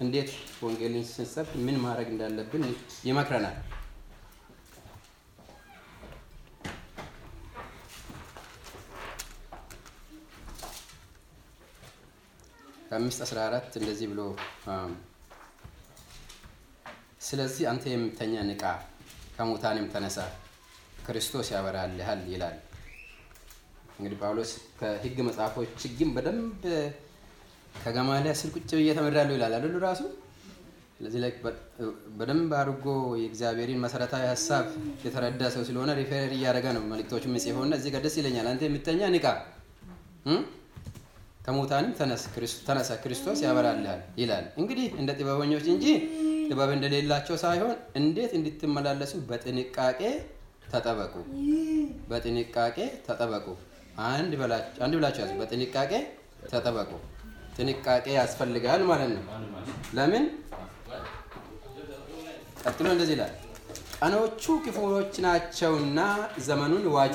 እንዴት ወንጌልን ስንሰብክ ምን ማድረግ እንዳለብን ይመክረናል። ከአምስት አስራ አራት እንደዚህ ብሎ ስለዚህ አንተ የምተኛ ንቃ፣ ከሙታንም ተነሳ፣ ክርስቶስ ያበራልሃል ይላል። እንግዲህ ጳውሎስ ከሕግ መጽሐፎች ግን በደንብ ከገማሊያ ስር ቁጭ ብዬ ተምሬያለሁ ይላል አይደሉ ራሱ። ስለዚህ ላይ በደንብ አድርጎ የእግዚአብሔርን መሰረታዊ ሀሳብ የተረዳ ሰው ስለሆነ ሪፌር እያደረገ ነው መልእክቶቹ የሚጽፈውና እዚህ ጋር ደስ ይለኛል። አንተ የምተኛ ንቃ ከሙታንም ተነሳ ክርስቶስ ያበራልሃል ይላል። እንግዲህ እንደ ጥበበኞች እንጂ ጥበብ እንደሌላቸው ሳይሆን እንዴት እንድትመላለሱ በጥንቃቄ ተጠበቁ። በጥንቃቄ ተጠበቁ። አንድ ብላችሁ ያዙ። በጥንቃቄ ተጠበቁ። ጥንቃቄ ያስፈልጋል ማለት ነው። ለምን? ቀጥሎ እንደዚህ ይላል፣ ቀኖቹ ክፉዎች ናቸውና ዘመኑን ዋጁ፣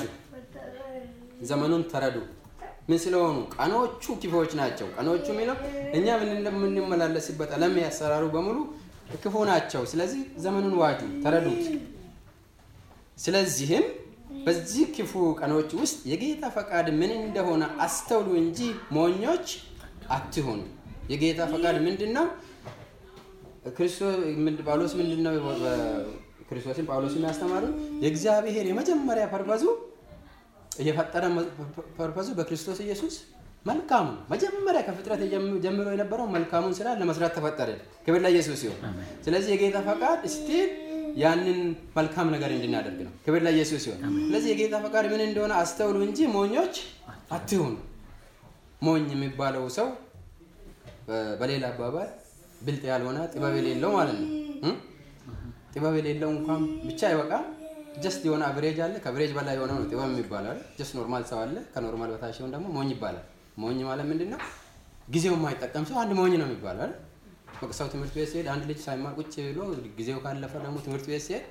ዘመኑን ተረዱ። ምን ስለሆኑ ቀኖቹ ክፉዎች ናቸው። ቀኖቹ የሚለው እኛ የምንመላለስበት ዓለም ያሰራሩ በሙሉ ክፉ ናቸው። ስለዚህ ዘመኑን ዋጁ፣ ተረዱት። ስለዚህም በዚህ ክፉ ቀኖች ውስጥ የጌታ ፈቃድ ምን እንደሆነ አስተውሉ እንጂ ሞኞች አትሆኑ። የጌታ ፈቃድ ምንድን ነው? ጳውሎስ ምንድን ነው ክርስቶስን ጳውሎስ የሚያስተማሩ የእግዚአብሔር የመጀመሪያ purpose ኡ የፈጠረ purpose ኡ በክርስቶስ ኢየሱስ መልካሙ መጀመሪያ ከፍጥረት ጀምሮ የነበረው መልካሙን ስራ ለመስራት ተፈጠረ። ክብር ለኢየሱስ ሲሆን፣ ስለዚህ የጌታ ፈቃድ still ያንን መልካም ነገር እንድናደርግ ነው። ክብር ለኢየሱስ ሲሆን፣ ስለዚህ የጌታ ፈቃድ ምን እንደሆነ አስተውሉ እንጂ ሞኞች አትሁኑ። ሞኝ የሚባለው ሰው በሌላ አባባል ብልጥ ያልሆነ ጥበብ የሌለው ማለት ነው። ጥበብ የሌለው እንኳን ብቻ አይበቃ just የሆነ average አለ። ከ average በላይ የሆነ ነው ጥበብ የሚባለው። just normal ሰው አለ። ከ normal በታች ሲሆን ደግሞ ሞኝ ይባላል። ሞኝ ማለት ምንድን ነው? ጊዜው የማይጠቀም ሰው አንድ ሞኝ ነው የሚባለው አይደል? በቃ ሰው ትምህርት ቤት ሲሄድ አንድ ልጅ ሳይማር ቁጭ ብሎ ጊዜው ካለፈ ደግሞ ትምህርት ቤት ሲሄድ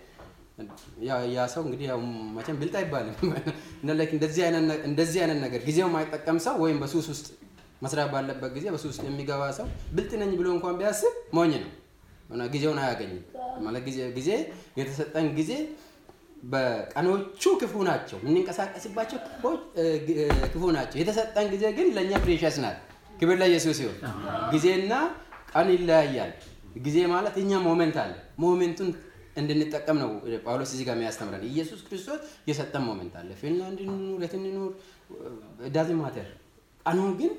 ያ ሰው እንግዲህ ያው መቼም ብልጥ አይባልም። እንደዚህ አይነት ነገር ጊዜው የማይጠቀም ሰው ወይም በሱስ ውስጥ መስራት ባለበት ጊዜ በሱስ ውስጥ የሚገባ ሰው ብልጥ ነኝ ብሎ እንኳን ቢያስብ ሞኝ ነው። ጊዜውን አያገኝም ማለት ጊዜ የተሰጠን ጊዜ በቀኖቹ ክፉ ናቸው፣ የምንንቀሳቀስባቸው ክፉ ናቸው። የተሰጠን ጊዜ ግን ለእኛ ፕሬሸስ ናት። ክብር ለኢየሱስ ሲሆን ጊዜና ቀን ይለያያል። ጊዜ ማለት እኛ moment አለ። moment ኡን እንድንጠቀም ነው ጳውሎስ እዚህ ጋር የሚያስተምረን። ኢየሱስ ክርስቶስ የሰጠን moment አለ። ፊንላንድ እንኑር፣ የት እንኑር doesn't matter። ቀኑ ግን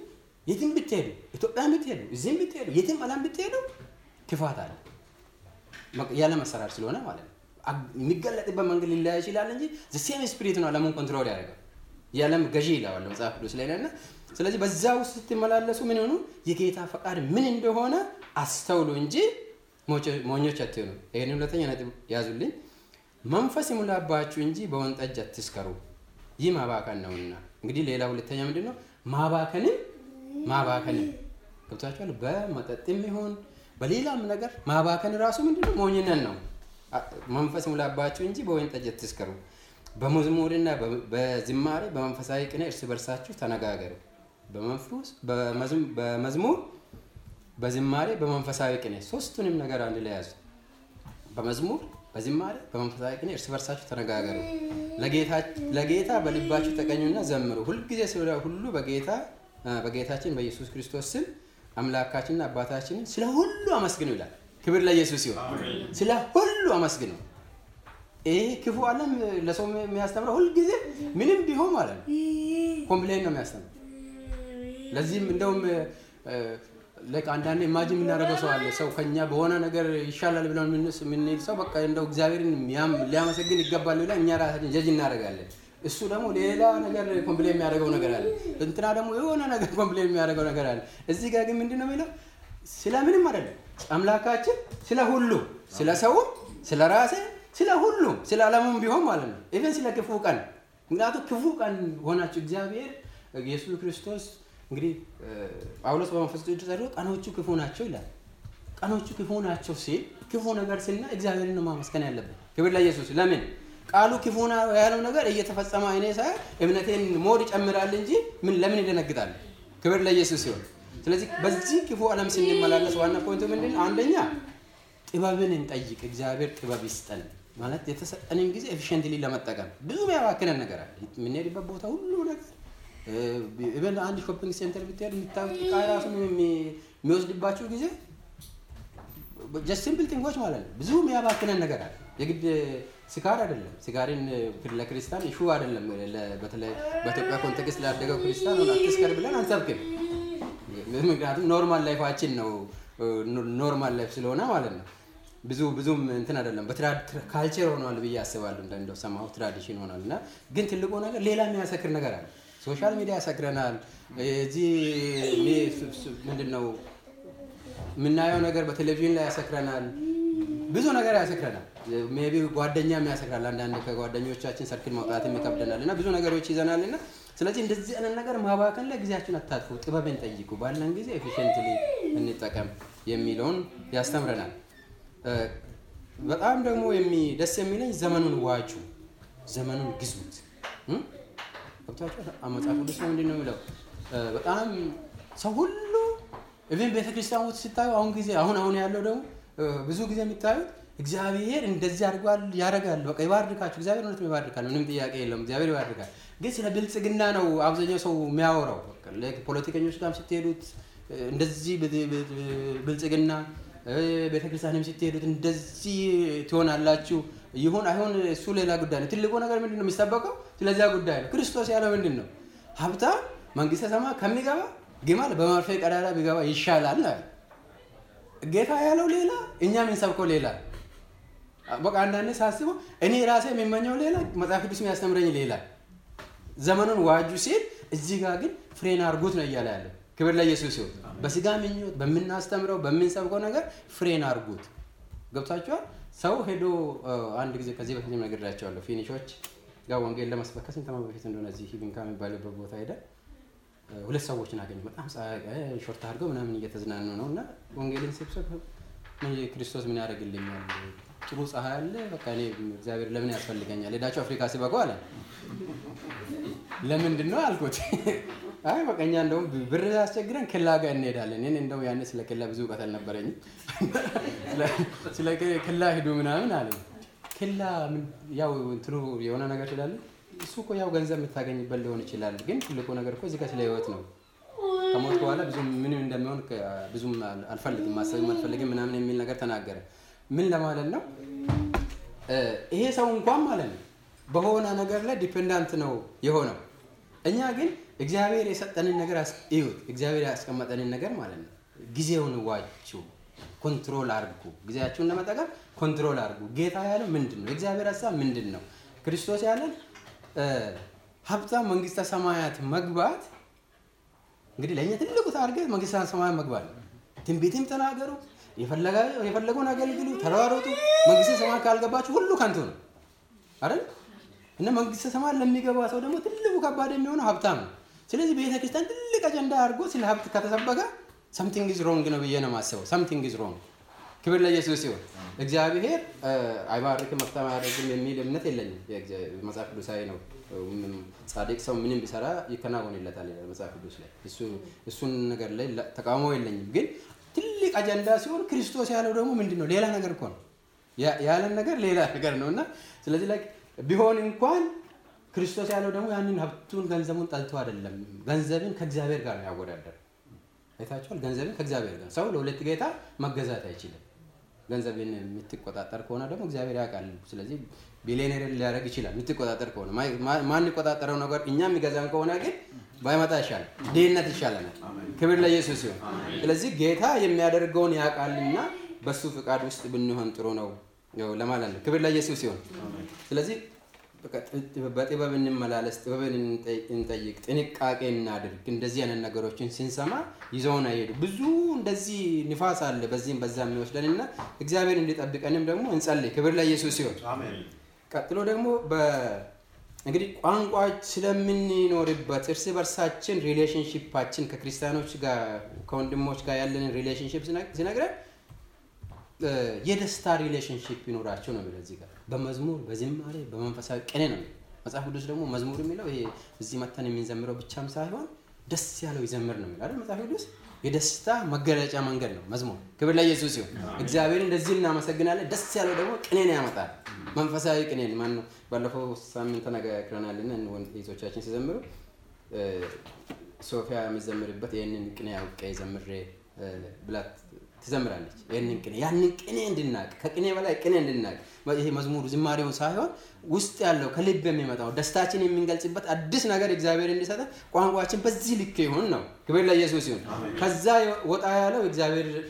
የትም ብትሄዱ፣ ኢትዮጵያ ብትሄዱ፣ እዚህም ብትሄዱ፣ የትም ዓለም ብትሄዱ ክፋት አለ። የዓለም አሰራር ስለሆነ ማለት ነው። የሚገለጥበት መንገድ ሊለያይ ይችላል እንጂ same spirit ነው ዓለሙን control ያደርገው። የዓለም ገዢ ይለዋል መጽሐፍ ቅዱስ ላይ እና ስለዚህ በዛ ውስጥ ስትመላለሱ ምን ሆኑ የጌታ ፈቃድ ምን እንደሆነ አስተውሉ እንጂ ሞኞች አትሆኑ። ይህን ሁለተኛ ነጥብ ያዙልኝ። መንፈስ ይሙላባችሁ እንጂ በወይን ጠጅ አትስከሩ፣ ይህ ማባከን ነውና። እንግዲህ ሌላ ሁለተኛ ምንድን ነው? ማባከንም ማባከንም ገብቷችኋል። በመጠጥም ይሆን በሌላም ነገር ማባከን ራሱ ምንድን ነው? ሞኝነት ነው። መንፈስ ይሙላባችሁ እንጂ በወይን ጠጅ አትስከሩ፣ በመዝሙርና በዝማሬ በመንፈሳዊ ቅኔ እርስ በርሳችሁ ተነጋገሩ። በመዝሙር በዝማሬ በመንፈሳዊ ቅኔ ሶስቱንም ነገር አንድ ላይ ያዙ። በመዝሙር በዝማሬ በመንፈሳዊ ቅኔ እርስ በርሳችሁ ተነጋገሩ። ለጌታ በልባችሁ ተቀኙና ዘምሩ። ሁልጊዜ ስለ ሁሉ በጌታ በጌታችን በኢየሱስ ክርስቶስ ስም አምላካችንና አባታችንን ስለ ሁሉ አመስግኑ ይላል። ክብር ለኢየሱስ ሲሆን ስለ ሁሉ አመስግኑ። ይሄ ክፉ ዓለም ለሰው የሚያስተምረው ሁልጊዜ ምንም ቢሆን ማለት ነው complain ነው የሚያስተምረው። ለዚህም እንደውም አንዳንዴ imagine የምናደርገው ሰው አለ። ሰው ከኛ በሆነ ነገር ይሻላል ብለን የምንሄድ ሰው በቃ እንደው እግዚአብሔርን ሊያመሰግን ይገባል ብለን እኛ ራሳችን ጀጅ እናደርጋለን። እሱ ደግሞ ሌላ ነገር complain የሚያደርገው ነገር አለ። እንትና ደግሞ የሆነ ነገር complain የሚያደርገው ነገር አለ። እዚህ ጋር ግን ምንድን ነው የሚለው? ስለምንም አይደለም አምላካችን ስለ ሁሉ ስለ ሰውም ስለ ራሴ ስለ ሁሉም ስለ ዓለሙም ቢሆን ማለት ነው even ስለ ክፉ ቀን ምክንያቱም ክፉ ቀን ሆናችሁ እግዚአብሔር ኢየሱስ ክርስቶስ እንግዲህ ጳውሎስ በመንፈስ ቅዱስ ተሰዶ ቀኖቹ ክፉ ናቸው ይላል። ቀኖቹ ክፉ ናቸው ሲል ክፉ ነገር ስልና እግዚአብሔርን ማመስገን ያለብን። ክብር ለኢየሱስ። ለምን ቃሉ ክፉ ያለው ነገር እየተፈጸመ እኔ ሳይ እምነቴን more ይጨምራል እንጂ ምን ለምን ይደነግጣል? ክብር ለኢየሱስ ሲሆን ስለዚህ በዚህ ክፉ ዓለም ስንመላለስ ዋና point ኡ ምንድን አንደኛ ጥበብን እንጠይቅ። እግዚአብሔር ጥበብ ይስጠን ማለት የተሰጠንን ጊዜ efficiently ለመጠቀም ብዙ ያባክነን ነገር አለ። የምንሄድበት ቦታ ሁሉ ነገር even አንድ shopping center ብትሄድ የምታዩት ዕቃ ራሱ የሚወስድባችሁ ጊዜ just simple thing ኦች ማለት ነው። ብዙ የሚያባክነን ነገር አለ። የግድ ስካር አይደለም። ስካርን ለክርስቲያን issue አይደለም። በተለይ በኢትዮጵያ context ላደገው ክርስቲያን አትስከር ብለን አንሰብክም። ምክንያቱም normal life ኣችን ነው normal life ስለሆነ ማለት ነው። ብዙ ብዙም እንትን አይደለም። culture ሆኗል ብዬ አስባለሁ። እንደ እንደው ሰማሁ tradition ሆኗል እና ግን ትልቁ ነገር ሌላ የሚያሰክር ነገር አለ። social media ያሰክረናል። እዚህ ምንድን ነው የምናየው ነገር በቴሌቪዥን ላይ ያሰክረናል። ብዙ ነገር ያሰክረናል። maybe ጓደኛም ያሰክራል። አንዳንድ ከጓደኞቻችን circle መውጣትም ይከብደናል እና ብዙ ነገሮች ይዘናል እና ስለዚህ እንደዚህ አይነት ነገር ማባከን ላይ ጊዜያችሁን አታጥፉ፣ ጥበብን ጠይቁ፣ ባለን ጊዜ efficiently እንጠቀም የሚለውን ያስተምረናል። በጣም ደግሞ ደስ የሚለኝ ዘመኑን ዋጁ፣ ዘመኑን ግዙት። ገብቷችኋል? መጽሐፍ ቅዱስ ላይ ምንድን ነው የሚለው? በጣም ሰው ሁሉ even ቤተክርስቲያን ውስጥ ሲታዩ አሁን ጊዜ አሁን አሁን ያለው ደግሞ ብዙ ጊዜ የሚታዩት እግዚአብሔር እንደዚህ አድርጓል ያደርጋል፣ በቃ ይባርካችሁ። እግዚአብሔር እውነትም ይባርካል፣ ምንም ጥያቄ የለውም። እግዚአብሔር ይባርካል። ግን ስለ ብልጽግና ነው አብዛኛው ሰው የሚያወራው። ፖለቲከኞች ጋርም ስትሄዱት እንደዚህ ብልጽግና ቤተክርስቲያንም ስትሄዱት እንደዚህ ትሆናላችሁ። ይሁን አይሁን እሱ ሌላ ጉዳይ ነው። ትልቁ ነገር ምንድን ነው የሚጠበቀው? ስለዚያ ጉዳይ ነው። ክርስቶስ ያለው ምንድን ነው? ሀብታም መንግስተ ሰማይ ከሚገባ ግመል በመርፌ ቀዳዳ ቢገባ ይሻላል ነው ጌታ ያለው ሌላ፣ እኛ የምንሰብከው ሌላ። በቃ አንዳንዴ ሳስበው እኔ ራሴ የሚመኘው ሌላ፣ መጽሐፍ ቅዱስ የሚያስተምረኝ ሌላ። ዘመኑን ዋጁ ሲል እዚህ ጋር ግን ፍሬን አርጉት ነው እያለ ያለ። ክብር ለኢየሱስ ሲሆን በስጋ ምኞት በምናስተምረው በምንሰብከው ነገር ፍሬን አርጉት። ገብታችኋል? ሰው ሄዶ አንድ ጊዜ ከዚህ በፊት ነግሬያቸዋለሁ። Finnish ኦች ጋር ወንጌል ለመስበክ ከስንት ዓመት በፊት እንደሆነ እዚህ ሂቪንካ የሚባልበት ቦታ ሄደ ሁለት ሰዎችን አገኙ። በጣም short አድርገው ምናምን እየተዝናኑ ነው እና ወንጌልን ስንሰብክ ክርስቶስ ምን ያደርግልኛል? ጥሩ ፀሐይ አለ። በቃ እኔ እግዚአብሔር ለምን ያስፈልገኛል? ሄዳችሁ አፍሪካ ስበኩ አለ። ለምንድን ነው አልኩት። አይ በቃ እኛ እንደውም ብር ያስቸግረን ኬላ ጋር እንሄዳለን። እኔ እንደውም ያኔ ስለ ኬላ ብዙ እውቀት አልነበረኝም። ስለ ኬላ ሂዱ ምናምን አለ። ኬላ ያው እንትኑ የሆነ ነገር ስላለ እሱ እኮ ያው ገንዘብ የምታገኝበት ሊሆን ይችላል። ግን ትልቁ ነገር እኮ እዚህ ጋር ስለ ህይወት ነው። ከሞት በኋላ ብዙ ምንም እንደሚሆን ብዙም አል- አልፈልግም ማሰብም አልፈልግም ምናምን የሚል ነገር ተናገረ። ምን ለማለት ነው? ይሄ ሰው እንኳን ማለት ነው በሆነ ነገር ላይ dependent ነው የሆነው። እኛ ግን እግዚአብሔር የሰጠንን ነገር እዩት። እግዚአብሔር ያስቀመጠንን ነገር ማለት ነው ጊዜውን ዋጁ፣ control አድርጉ። ጊዜያችሁን ለመጠቀም control አድርጉ። ጌታ ያለው ምንድን ነው? የእግዚአብሔር ሀሳብ ምንድን ነው? ክርስቶስ ያለን ሀብታም መንግስተ ሰማያት መግባት እንግዲህ ለእኛ ትልቁ target መንግስተ ሰማያት መግባት ነው። ትንቢትም ተናገሩ፣ የፈለገውን አገልግሉ፣ ተሯሯጡ። መንግስተ ሰማያት ካልገባችሁ ሁሉ ከንቱ ነው አይደል? እና መንግስተ ሰማያት ለሚገባ ሰው ደግሞ ትልቁ ከባድ የሚሆነው ሀብታም ነው። ስለዚህ ቤተ ክርስቲያን ትልቅ አጀንዳ አድርጎ ስለ ሀብት ከተሰበከ something is wrong ነው ብዬ ነው የማስበው። something is wrong። ክብር ለኢየሱስ ሲሆን እግዚአብሔር አይባርክም ሀብታም አያደርግም የሚል እምነት የለኝም። መጽሐፍ ቅዱሳዊ ነው። ጻድቅ ሰው ምንም ቢሰራ ይከናወንለታል ይላል መጽሐፍ ቅዱስ ላይ። እሱ እሱን ነገር ላይ ተቃውሞ የለኝም። ግን ትልቅ አጀንዳ ሲሆን ክርስቶስ ያለው ደግሞ ምንድን ነው? ሌላ ነገር እኮ ነው ያለን ነገር ሌላ ነገር ነው እና ስለዚህ ላይ ቢሆን እንኳን ክርስቶስ ያለው ደግሞ ያንን ሀብቱን ገንዘቡን ጠልቶ አይደለም። ገንዘብን ከእግዚአብሔር ጋር ነው ያወዳደር። አይታችኋል። ገንዘብን ከእግዚአብሔር ጋር ሰው ለሁለት ጌታ መገዛት አይችልም። ገንዘብን የምትቆጣጠር ከሆነ ደግሞ እግዚአብሔር ያውቃል። ስለዚህ ቢሊዮኔር ሊያደርግ ይችላል የምትቆጣጠር ከሆነ ማ- ማ- ማንቆጣጠረው ነገር እኛ የሚገዛን ከሆነ ግን ባይመጣ ይሻላል፣ ድህነት ይሻለናል። ክብር ለኢየሱስ ሲሆን ስለዚህ ጌታ የሚያደርገውን ያውቃልና በሱ ፍቃድ ውስጥ ብንሆን ጥሩ ነው ለማለት ነው። ክብር ለኢየሱስ ሲሆን ስለዚህ በጥበብ እንመላለስ፣ ጥበብን እንጠ- እንጠይቅ፣ ጥንቃቄ እናድርግ። እንደዚህ አይነት ነገሮችን ስንሰማ ይዘውን አይሄዱ። ብዙ እንደዚህ ንፋስ አለ በዚህም በዛ የሚወስደን እና እግዚአብሔር እንዲጠብቀንም ደግሞ እንጸልይ። ክብር ለኢየሱስ ሲሆን ቀጥሎ ደግሞ እንግዲህ ቋንቋ ስለምንኖርበት እርስ በርሳችን ሪሌሽንሽፓችን ከክርስቲያኖች ጋር ከወንድሞች ጋር ያለንን relationship ሲነግረን የደስታ relationship ይኖራቸው ነው የሚለው እዚህ ጋር በመዝሙር በዝማሬ በመንፈሳዊ ቅኔ ነው። መጽሐፍ ቅዱስ ደግሞ መዝሙር የሚለው ይሄ እዚህ መተን የምንዘምረው ብቻም ሳይሆን ደስ ያለው ይዘምር ነው የሚለው አይደል መጽሐፍ ቅዱስ? የደስታ መገለጫ መንገድ ነው መዝሙር። ክብር ለኢየሱስ ሲሆን እግዚአብሔር እንደዚህ እናመሰግናለን። ደስ ያለው ደግሞ ቅኔን ያመጣል። መንፈሳዊ ቅኔን ማን ነው ባለፈው ሳምንት ተነጋግረናል እና ወንድቶቻችን ሲዘምሩ ሶፊያ የሚዘምርበት ይህንን ቅኔ አውቄ ዘምሬ ብላት ትዘምራለች። ይህንን ቅኔ ያንን ቅኔ እንድናቅ ከቅኔ በላይ ቅኔ እንድናቅ ይሄ መዝሙሩ ዝማሬውን ሳይሆን ውስጥ ያለው ከልብ የሚመጣው ደስታችን የምንገልጽበት አዲስ ነገር እግዚአብሔር እንዲሰጠን ቋንቋችን በዚህ ልክ ይሁን ነው። ክብር ለኢየሱስ ይሁን። ከዛ ወጣ ያለው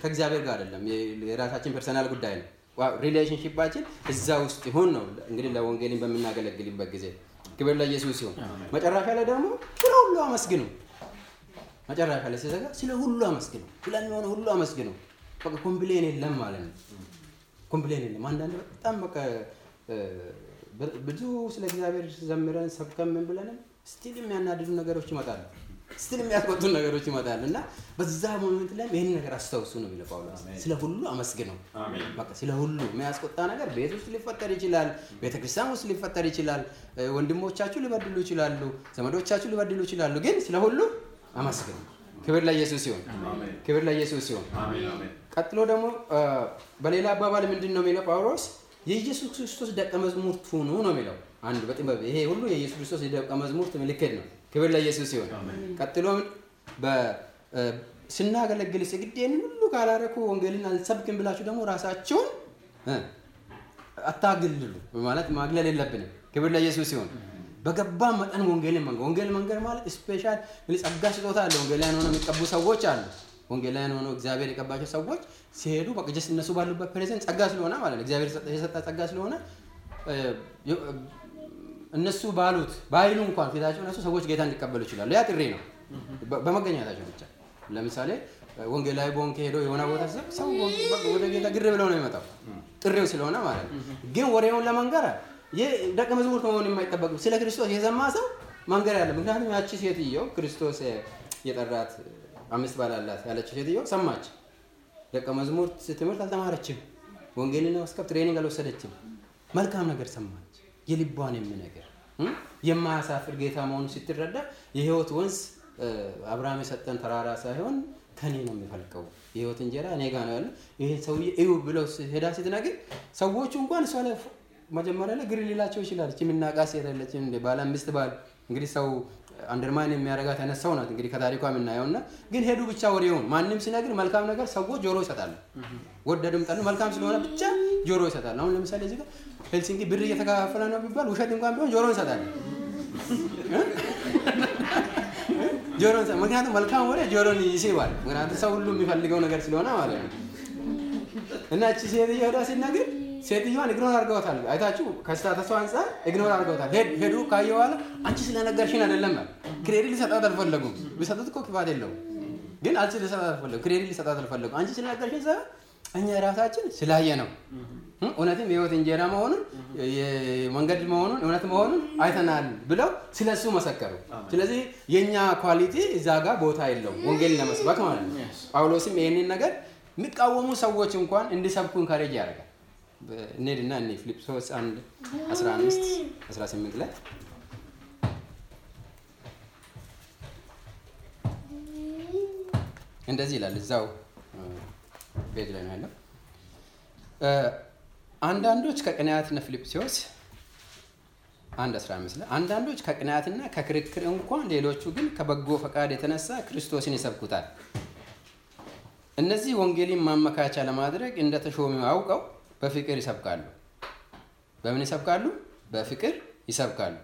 ከእግዚአብሔር ጋር አይደለም፣ የራሳችን personal ጉዳይ ነው። relationship ኣችን እዛ ውስጥ ይሁን ነው። እንግዲህ ለወንጌልን በምናገለግልበት ጊዜ ክብር ለኢየሱስ ይሁን። መጨረሻ ላይ ደግሞ ስለ ሁሉ አመስግኑ። መጨረሻ ላይ ሲዘጋ ስለ ሁሉ አመስግኑ፣ ስለሚሆነው ሁሉ አመስግኑ። በቃ complain የለም ማለት ነው። complain የለም። አንዳንድ በጣም በቃ ብዙ ስለ እግዚአብሔር ዘምረን ሰብከን ምን ብለንም still የሚያናድዱ ነገሮች ይመጣሉ። still የሚያስቆጡ ነገሮች ይመጣሉ እና በዛ moment ላይ ይህን ነገር አስታውሱ ነው የሚለው ጳውሎስ። ስለ ሁሉ አመስግነው። በቃ ስለ ሁሉ የሚያስቆጣ ነገር ቤት ውስጥ ሊፈጠር ይችላል፣ ቤተክርስቲያን ውስጥ ሊፈጠር ይችላል፣ ወንድሞቻችሁ ሊበድሉ ይችላሉ፣ ዘመዶቻችሁ ሊበድሉ ይችላሉ። ግን ስለ ሁሉ አመስግኑ። ክብር ለኢየሱስ ሲሆን ክብር ለኢየሱስ ሲሆን ቀጥሎ ደግሞ በሌላ አባባል ምንድን ነው የሚለው ጳውሎስ የኢየሱስ ክርስቶስ ደቀ መዝሙርት ሁኑ ነው የሚለው። አንድ በጥበብ ይሄ ሁሉ የኢየሱስ ክርስቶስ የደቀ መዝሙርት ምልክት ነው። ክብር ለኢየሱስ ሲሆን ቀጥሎ ስናገለግል ስግዴን ሁሉ ካላረኩ ወንጌልን አልሰብክም ብላችሁ ደግሞ ራሳቸውን አታግልሉ ማለት ማግለል የለብንም። ክብር ለኢየሱስ ሲሆን በገባ መጠን ወንጌልን መንገድ ወንጌል መንገድ ማለት special ጸጋ ስጦታ አለ። ወንጌላውያን ሆነው የሚቀቡ ሰዎች አሉ። ወንጌላውያን ሆነው እግዚአብሔር የቀባቸው ሰዎች ሲሄዱ በቃ just እነሱ ባሉበት present ጸጋ ስለሆነ ማለት ነው እግዚአብሔር የሰጠ ጸጋ ስለሆነ እነሱ ባሉት ባይሉ እንኳን ፊታቸው እነሱ ሰዎች ጌታ እንዲቀበሉ ይችላሉ። ያ ጥሪ ነው በመገኘታቸው ብቻ። ለምሳሌ ወንጌላዊ በወንክ ሄዶ የሆነ ቦታ ሰው ወደ ጌታ ግር ብለው ነው የሚመጣው ጥሪው ስለሆነ ማለት ነው። ግን ወሬውን ለመንገር ደቀ መዝሙርት መሆን የማይጠበቅ ስለ ክርስቶስ የሰማ ሰው መንገር ያለ ምክንያቱም ያቺ ሴትየው ክርስቶስ የጠራት አምስት ባል አላት ያለችው ሴትየው ሰማች። ደቀ መዝሙርት ትምህርት አልተማረችም። ወንጌልን መስበክ training አልወሰደችም። መልካም ነገር ሰማች። የልቧን የሚነገር የማያሳፍር ጌታ መሆኑ ስትረዳ የህይወት ወንዝ አብርሃም የሰጠን ተራራ ሳይሆን ከኔ ነው የሚፈልቀው የህይወት እንጀራ እኔ ጋ ነው ያለ ይሄ ሰውዬ እዩ ብለው ሄዳ ስትነግር ሰዎቹ እንኳን እሷ ላይ መጀመሪያ ላይ ግር ሊላቸው ይችላል። ሴት አይደለችም እንደ ባለ አምስት ባል እንግዲህ ሰው አንደርማይን የሚያደርጋት አይነት ሰው ናት። እንግዲህ ከታሪኳ የምናየው እና ግን ሄዱ ብቻ ወሬውን ማንም ሲነግር መልካም ነገር ሰዎች ጆሮ ይሰጣሉ። ወደድም ጠሉ መልካም ስለሆነ ብቻ ጆሮ ይሰጣሉ። አሁን ለምሳሌ እዚህ ጋር ሄልሲንኪ ብር እየተከፋፈለ ነው ቢባል ውሸት እንኳን ቢሆን ጆሮ ይሰጣል። ጆሮ ምክንያቱም መልካም ወሬ ጆሮን ይስባል። ምክንያቱም ሰው ሁሉ የሚፈልገው ነገር ስለሆነ ማለት ነው። እና እቺ ሴትዮ ሄዳ ሲነግር ሴትዮዋን ignore አድርገውታል። አይታችሁ ከ status ኧ አንጻር ignore አድርገውታል። ሄዱ ካየ በኋላ አንቺ ስለነገርሽን አይደለም credit ሊሰጣት አልፈለጉም። ቢሰጡት እኮ ክፋት የለውም። ግን አንቺ ሊሰጣት አልፈለጉም። credit ሊሰጣት አልፈለጉም። አንቺ ስለነገርሽን ሳይሆን እኛ የራሳችን ስላየ ነው እውነትም የህይወት እንጀራ መሆኑን መንገድ መሆኑን እውነት መሆኑን አይተናል ብለው ስለ እሱ መሰከሩ። ስለዚህ የእኛ quality እዛ ጋር ቦታ የለው ወንጌል ለመስበክ ማለት ነው። ጳውሎስም ይህንን ነገር የሚቃወሙ ሰዎች እንኳን እንዲሰብኩ encourage ያደርጋል። እንሄድና እኔ ፊልጵስዩስ 1 15 18 ላይ እንደዚህ ይላል። እዛው ቤት ላይ ነው ያለው። አንዳንዶች ከቅንዓትና ፊልጵስዩስ አንድ 15 ላይ አንዳንዶች ከቅንዓትና ከክርክር እንኳን ሌሎቹ ግን ከበጎ ፈቃድ የተነሳ ክርስቶስን ይሰብኩታል። እነዚህ ወንጌልን ማመካቻ ለማድረግ እንደተሾሙ አውቀው በፍቅር ይሰብካሉ። በምን ይሰብካሉ? በፍቅር ይሰብካሉ።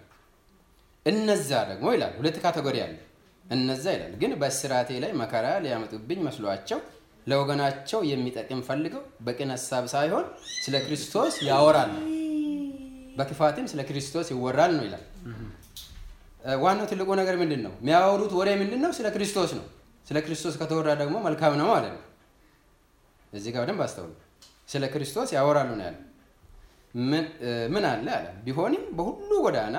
እነዛ ደግሞ ይላል ሁለት category አለ። እነዛ ይላል ግን በእስራቴ ላይ መከራ ሊያመጡብኝ መስሏቸው ለወገናቸው የሚጠቅም ፈልገው በቅን ሀሳብ ሳይሆን ስለ ክርስቶስ ያወራሉ፣ በክፋትም ስለ ክርስቶስ ይወራል ነው ይላል። ዋናው ትልቁ ነገር ምንድን ነው? የሚያወሩት ወሬ ምንድን ነው? ስለ ክርስቶስ ነው። ስለ ክርስቶስ ከተወራ ደግሞ መልካም ነው ማለት ነው። እዚህ ጋር በደንብ አስተውሉ። ስለ ክርስቶስ ያወራሉ ነው ያለ። ምን አለ አለ ቢሆንም በሁሉ ጎዳና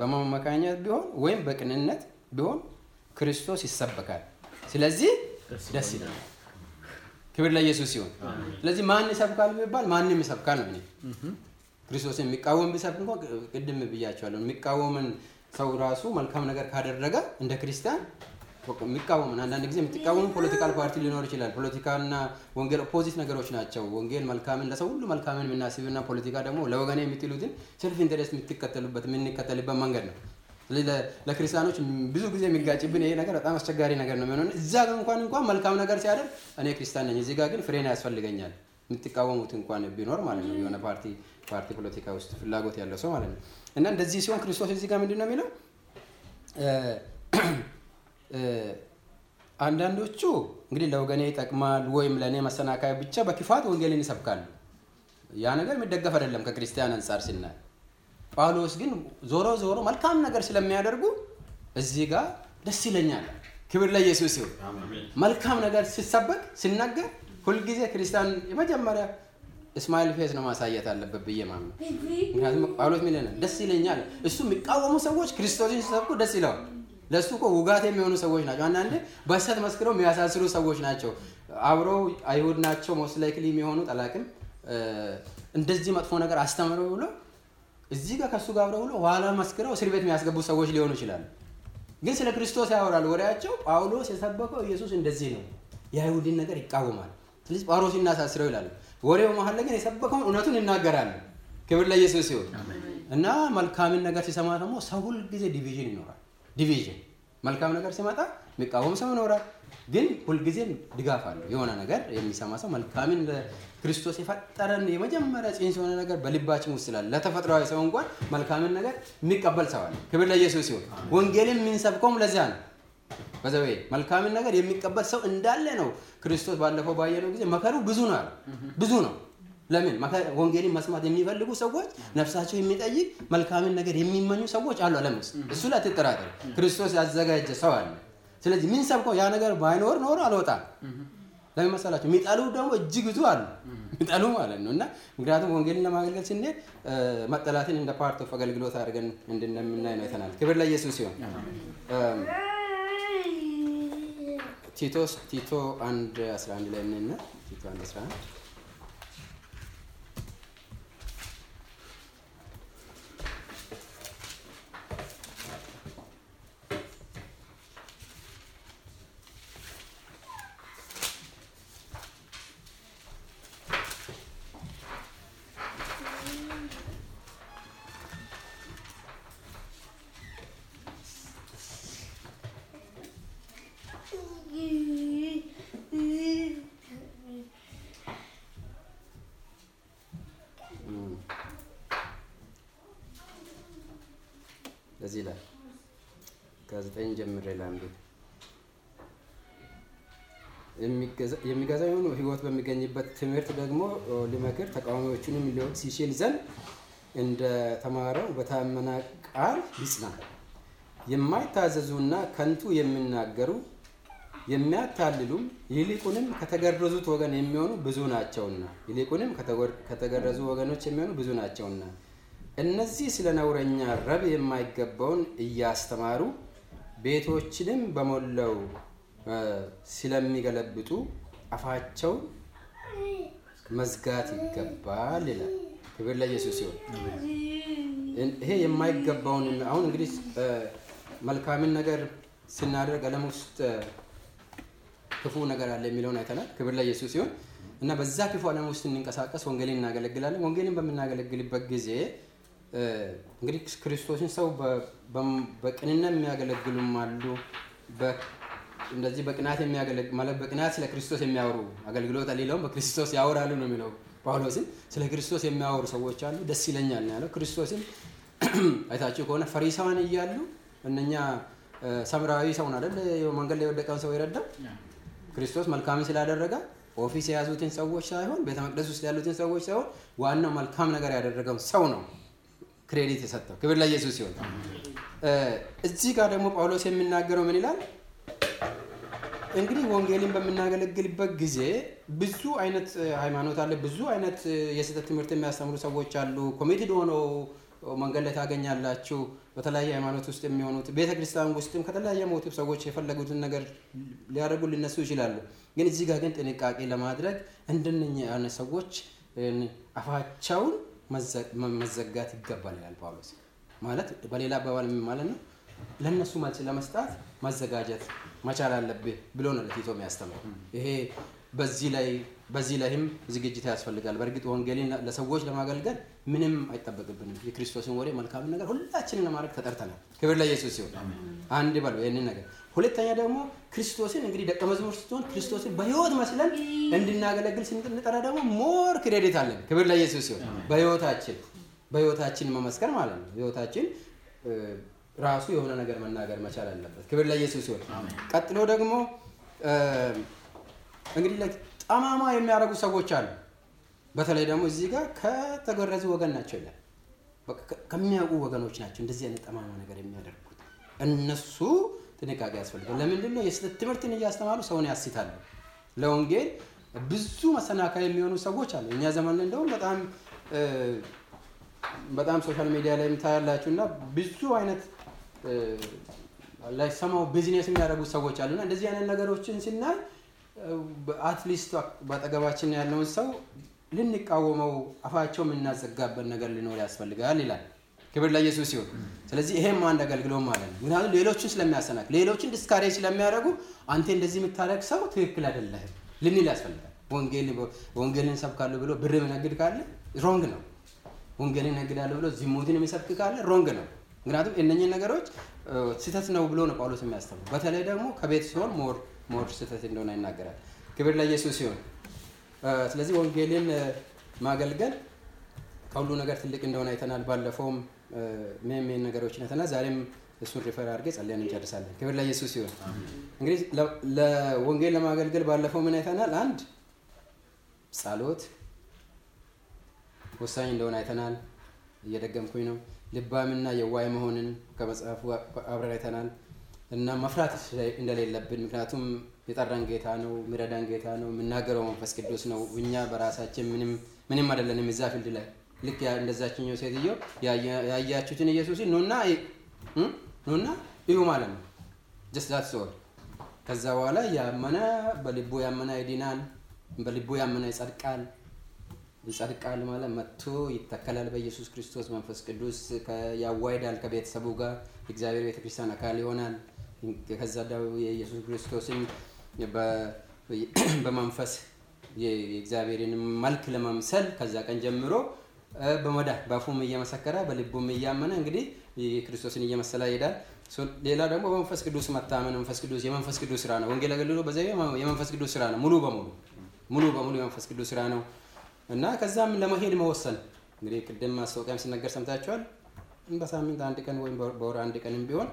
በመመካኘት ቢሆን ወይም በቅንነት ቢሆን ክርስቶስ ይሰበካል። ስለዚህ ደስ ይላል። ክብር ለኢየሱስ ሲሆን፣ ስለዚህ ማን ይሰብካል ቢባል ማንም ይሰብካል ነው። ክርስቶስን የሚቃወም ቢሰብክ እንኳ ቅድም ብያቸዋለሁ። የሚቃወምን ሰው ራሱ መልካም ነገር ካደረገ እንደ ክርስቲያን የሚቃወምን አንዳንድ ጊዜ የምትቃወሙ political party ሊኖር ይችላል። ፖለቲካና ወንጌል opposite ነገሮች ናቸው። ወንጌል መልካምን ለሰው ሁሉ መልካምን የምናስብና ፖለቲካ ደግሞ ለወገኔ የምትሉትን self interest የምትከተሉበት የምንከተልበት መንገድ ነው። ስለዚህ ለክርስቲያኖች ብዙ ጊዜ የሚጋጭብን ይሄ ነገር በጣም አስቸጋሪ ነገር ነው የሚሆነው። እዛ እንኳን እንኳን መልካም ነገር ሲያደርግ እኔ ክርስቲያን ነኝ፣ እዚህ ጋር ግን ፍሬን ያስፈልገኛል የምትቃወሙት እንኳን ቢኖር ማለት ነው የሆነ ፓርቲ ፓርቲ ፖለቲካ ውስጥ ፍላጎት ያለው ሰው ማለት ነው። እና እንደዚህ ሲሆን ክርስቶስ እዚህ ጋር ምንድን ነው የሚለው አንዳንዶቹ እንግዲህ ለወገኔ ይጠቅማል ወይም ለእኔ መሰናከያ ብቻ በክፋት ወንጌልን ይሰብካሉ። ያ ነገር የሚደገፍ አይደለም ከክርስቲያን አንጻር ሲናይ። ጳውሎስ ግን ዞሮ ዞሮ መልካም ነገር ስለሚያደርጉ እዚህ ጋር ደስ ይለኛል። ክብር ለኢየሱስ ይሁን። መልካም ነገር ሲሰበክ ሲናገር ሁልጊዜ ክርስቲያን የመጀመሪያ እስማኤል ፌስ ነው ማሳየት አለበት ብዬ ማምነው። ምክንያቱም ጳውሎስ ምን? ደስ ይለኛል። እሱ የሚቃወሙ ሰዎች ክርስቶስን ሲሰብኩ ደስ ይለዋል። ለእሱ እኮ ውጋት የሚሆኑ ሰዎች ናቸው። አንዳንዴ በሐሰት መስክረው የሚያሳስሩ ሰዎች ናቸው። አብረው አይሁድ ናቸው most likely የሚሆኑት አላውቅም። እ፣ እንደዚህ መጥፎ ነገር አስተምረው ብሎ እዚህ ጋር ከእሱ ጋር አብረው ብሎ ኋላ መስክረው እስር ቤት የሚያስገቡ ሰዎች ሊሆኑ ይችላሉ። ግን ስለ ክርስቶስ ያወራል ወሬያቸው። ጳውሎስ የሰበከው ኢየሱስ እንደዚህ ነው፣ የአይሁድን ነገር ይቃወማል። ስለዚህ ጳውሎስ እናሳስረው ይላሉ። ወሬው መሀል ላይ ግን የሰበከውን እውነቱን ይናገራሉ። ክብር ለኢየሱስ ይሁን እና መልካምን ነገር ሲሰማ ደግሞ ሰው ሁል ጊዜ division ይኖራል። division መልካም ነገር ሲመጣ የሚቃወም ሰው ይኖራል። ግን ሁልጊዜም ድጋፍ አለው። የሆነ ነገር የሚሰማ ሰው መልካምን ክርስቶስ የፈጠረን የመጀመሪያ ጽንስ የሆነ ነገር በልባችን ውስጥ ስላለ ለተፈጥሯዊ ሰው እንኳን መልካምን ነገር የሚቀበል ሰው አለ። ክብር ለኢየሱስ ሲሆን ወንጌልን የምንሰብከውም ለዚያ ነው። በዘዌ መልካምን ነገር የሚቀበል ሰው እንዳለ ነው። ክርስቶስ ባለፈው ባየነው ጊዜ መከሩ ብዙ ነው አለ። ብዙ ነው። ለምን ወንጌልን መስማት የሚፈልጉ ሰዎች ነፍሳቸው የሚጠይቅ መልካምን ነገር የሚመኙ ሰዎች አሉ ዓለም ውስጥ። እሱ ላይ አትጠራጠሩ። ክርስቶስ ያዘጋጀ ሰው አለ። ስለዚህ ምን ሰብከው ያ ነገር ባይኖር ኖሮ አልወጣም። ለምን መሰላቸው? የሚጠሉ ደግሞ እጅግ ብዙ አሉ። የሚጠሉ ማለት ነው። እና ምክንያቱም ወንጌልን ለማገልገል ስንሄድ መጠላትን እንደ part of አገልግሎት አድርገን እንደምናይ ነው የተናል። ክብር ለኢየሱስ ሲሆን ቲቶ ቲቶ አንድ 11 ላይ ምንና ቲቶ አንድ 11 እዚህ ላይ ከዘጠኝ ጀምሬ ላንብብ። የሚገዛ ሕይወት በሚገኝበት ትምህርት ደግሞ ሊመክር ተቃዋሚዎቹንም ሊወቅስ ይችል ዘንድ እንደ ተማረው በታመነ ቃል ይጽና። የማይታዘዙና ከንቱ የሚናገሩ የሚያታልሉም ይልቁንም ከተገረዙት ወገን የሚሆኑ ብዙ ናቸውና ይልቁንም ከተገረዙ ወገኖች የሚሆኑ ብዙ ናቸውና እነዚህ ስለ ነውረኛ ረብ የማይገባውን እያስተማሩ ቤቶችንም በሞላው ስለሚገለብጡ አፋቸውን መዝጋት ይገባል ይላል። ክብር ለኢየሱስ ሲሆን ይሄ የማይገባውን አሁን እንግዲህ መልካምን ነገር ስናደርግ ዓለም ውስጥ ክፉ ነገር አለ የሚለውን አይተናል። ክብር ለኢየሱስ ሲሆን እና በዛ ክፉ ዓለም ውስጥ እንንቀሳቀስ ወንጌልን እናገለግላለን። ወንጌልን በምናገለግልበት ጊዜ እንግዲህ ክርስቶስን ሰው በቅንነት የሚያገለግሉም አሉ። እንደዚህ በቅናት ማለት በቅናት ስለ ክርስቶስ የሚያወሩ አገልግሎት ሌላውም በክርስቶስ ያወራሉ ነው የሚለው ጳውሎስን። ስለ ክርስቶስ የሚያወሩ ሰዎች አሉ። ደስ ይለኛል ነው ያለው። ክርስቶስን አይታችሁ ከሆነ ፈሪሳውያን እያሉ እነኛ ሰምራዊ ሰውን አይደል መንገድ ላይ የወደቀውን ሰው የረዳው ክርስቶስ መልካምን ስላደረገ office የያዙትን ሰዎች ሳይሆን ቤተ መቅደስ ውስጥ ያሉትን ሰዎች ሳይሆን ዋናው መልካም ነገር ያደረገውን ሰው ነው credit የሰጠው። ክብር ለኢየሱስ ሲሆን እዚህ ጋር ደግሞ ጳውሎስ የሚናገረው ምን ይላል? እንግዲህ ወንጌልን በምናገለግልበት ጊዜ ብዙ አይነት ሃይማኖት አለ። ብዙ አይነት የስህተት ትምህርት የሚያስተምሩ ሰዎች አሉ። committed ሆነው መንገድ ላይ ታገኛላችሁ። በተለያየ ሃይማኖት ውስጥ የሚሆኑት ቤተ ክርስቲያን ውስጥም ከተለያየ ሞቲቭ ሰዎች የፈለጉትን ነገር ሊያደርጉ ሊነሱ ይችላሉ። ግን እዚህ ጋር ግን ጥንቃቄ ለማድረግ እንደነኛ አይነት ሰዎች አፋቸውን መዘጋት ይገባል ይላል ጳውሎስ። ማለት በሌላ አባባል ማለት ነው ለእነሱ መልስ ለመስጣት መዘጋጀት መቻል አለብህ ብሎ ነው ለቲቶ የሚያስተምረው። ይሄ በዚህ ላይ በዚህ ላይም ዝግጅት ያስፈልጋል። በእርግጥ ወንጌልን ለሰዎች ለማገልገል ምንም አይጠበቅብንም። የክርስቶስን ወሬ መልካም ነገር ሁላችንን ለማድረግ ተጠርተናል። ክብር ለኢየሱስ ሲሆን አንድ በሉ ይህንን ነገር። ሁለተኛ ደግሞ ክርስቶስን እንግዲህ ደቀ መዝሙር ስትሆን ክርስቶስን በህይወት መስለን እንድናገለግል ስንጠራ ደግሞ more credit አለን። ክብር ለኢየሱስ ሲሆን በህይወታችን በህይወታችን መመስከር ማለት ነው። ህይወታችን ራሱ የሆነ ነገር መናገር መቻል አለበት። ክብር ለኢየሱስ ሲሆን ቀጥሎ ደግሞ እንግዲህ ጠማማ የሚያደርጉ ሰዎች አሉ። በተለይ ደግሞ እዚህ ጋር ከተገረዙ ወገን ናቸው ይላል። ከሚያውቁ ወገኖች ናቸው እንደዚህ አይነት ጠማማ ነገር የሚያደርጉት። እነሱ ጥንቃቄ ያስፈልጋል። ለምንድን ነው? የስህተት ትምህርትን እያስተማሩ ሰውን ያስታሉ። ለወንጌል ብዙ መሰናከያ የሚሆኑ ሰዎች አሉ። እኛ ዘመን እንደውም በጣም በጣም social media ላይ የምታያላችሁ እና ብዙ አይነት ላይ ሰማው ቢዝነስ የሚያደርጉ ሰዎች አሉና እንደዚህ አይነት ነገሮችን ስናይ at least በአጠገባችን ያለውን ሰው ልንቃወመው አፋቸው የምናዘጋበት ነገር ሊኖር ያስፈልጋል ይላል። ክብር ለኢየሱስ ሲሆን፣ ስለዚህ ይሄም አንድ አገልግሎት ማለት ነው። ምክንያቱም ሌሎችን ስለሚያሰናክሉ ሌሎችን discourage ስለሚያደርጉ አንተ እንደዚህ የምታደርግ ሰው ትክክል አይደለህም ልንል ያስፈልጋል። ወንጌልን ሰብካለሁ ብሎ ብር የሚነግድ ካለ wrong ነው። ወንጌልን ነግዳለሁ ብሎ ዝሙትን የሚሰብክ ካለ wrong ነው። ምክንያቱም እነኝህ ነገሮች ስህተት ነው ብሎ ነው ጳውሎስ የሚያስተምሩ። በተለይ ደግሞ ከቤት ሲሆን more more ስህተት እንደሆነ ይናገራል። ክብር ለኢየሱስ ሲሆን፣ ስለዚህ ወንጌልን ማገልገል ከሁሉ ነገር ትልቅ እንደሆነ አይተናል። ባለፈውም main main ነገሮችን አይተናል። ዛሬም እሱን refer አድርጌ ጸልየን እንጨርሳለን። ክብር ለኢየሱስ ሲሆን እንግዲህ ለወንጌል ለማገልገል ባለፈው ምን አይተናል? አንድ ጸሎት ወሳኝ እንደሆነ አይተናል። እየደገምኩኝ ነው። ልባምና የዋህ መሆንን ከመጽሐፉ አብረን አይተናል። እና መፍራት እንደሌለብን ምክንያቱም የጠራን ጌታ ነው፣ የሚረዳን ጌታ ነው፣ የምናገረው መንፈስ ቅዱስ ነው። እኛ በራሳችን ምንም አይደለንም። እዛ field ላይ ልክ እንደዛችኛው ሴትዮ ያያችሁትን ኢየሱስን ኑና ኑና እዩ ማለት ነው። that's all ከዛ በኋላ ያመነ በልቡ ያመነ ይድናል፣ በልቡ ያመነ ይጸድቃል። ይጸድቃል ማለት መጥቶ ይተከላል በኢየሱስ ክርስቶስ መንፈስ ቅዱስ ያዋይዳል ከቤተሰቡ ጋር እግዚአብሔር ቤተክርስቲያን አካል ይሆናል። ከዛ የኢየሱስ ክርስቶስን በመንፈስ የእግዚአብሔርን መልክ ለመምሰል ከዛ ቀን ጀምሮ በመዳ በአፉም እየመሰከረ በልቡም እያመነ እንግዲህ ክርስቶስን እየመሰለ ይሄዳል። ሌላ ደግሞ በመንፈስ ቅዱስ መታመን መንፈስ ቅዱስ የመንፈስ ቅዱስ ስራ ነው። ወንጌል አገልግሎት በዛ የመንፈስ ቅዱስ ስራ ነው። ሙሉ በሙሉ ሙሉ በሙሉ የመንፈስ ቅዱስ ስራ ነው እና ከዛም ለመሄድ መወሰን እንግዲህ ቅድም ማስታወቂያም ሲነገር ሰምታችኋል። በሳምንት አንድ ቀን ወይም በወር አንድ ቀንም ቢሆን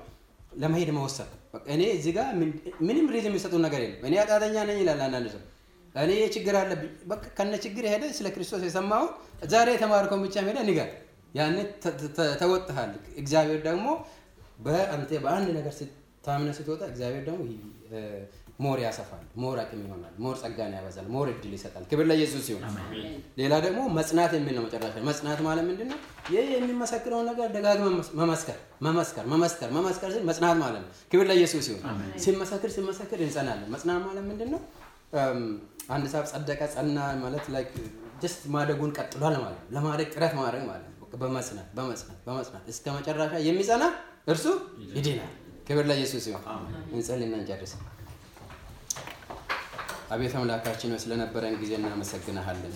ለመሄድ መወሰን። እኔ እዚህ ጋር ምንም ሪዝም የሚሰጡ ነገር የለም። እኔ ኃጢአተኛ ነኝ ይላል አንዳንድ ሰው። እኔ ችግር አለብኝ። በቃ ከነ ችግር ሄደ ስለ ክርስቶስ የሰማውን ዛሬ የተማርከውን ብቻ ሄደ ንገር። ያን ተወጥሃል። እግዚአብሔር ደግሞ በአንተ በአንድ ነገር ታምነ ስትወጣ እግዚአብሔር ደግሞ more ያሰፋል፣ more አቅም ይሆናል፣ more ጸጋን ያበዛል፣ more እድል ይሰጣል። ክብር ለኢየሱስ ሲሆን፣ ሌላ ደግሞ መጽናት የሚል ነው መጨረሻ። መጽናት ማለት ምንድን ነው? ይህ የሚመሰክረውን ነገር ደጋግመ መመስከር መመስከር መመስከር መመስከር ስል መጽናት ማለት ነው። ክብር ለኢየሱስ ሲሆን፣ ሲመሰክር ሲመሰክር እንጸናለን። መጽናት ማለት ምንድን ነው? አንድ ሰው ጸደቀ፣ ጸና ማለት like just ማደጉን ቀጥሏል ማለት ነው። ለማደግ ጥረት ማድረግ ማለት ነው። በመጽናት በመጽናት በመጽናት እስከ መጨረሻ የሚጸና እርሱ ይድናል። ክብር ለኢየሱስ ሲሆን፣ እንጸልና እንጨርስ። አቤቱ አምላካችን ሆይ ስለነበረን ጊዜ እናመሰግናሃለን።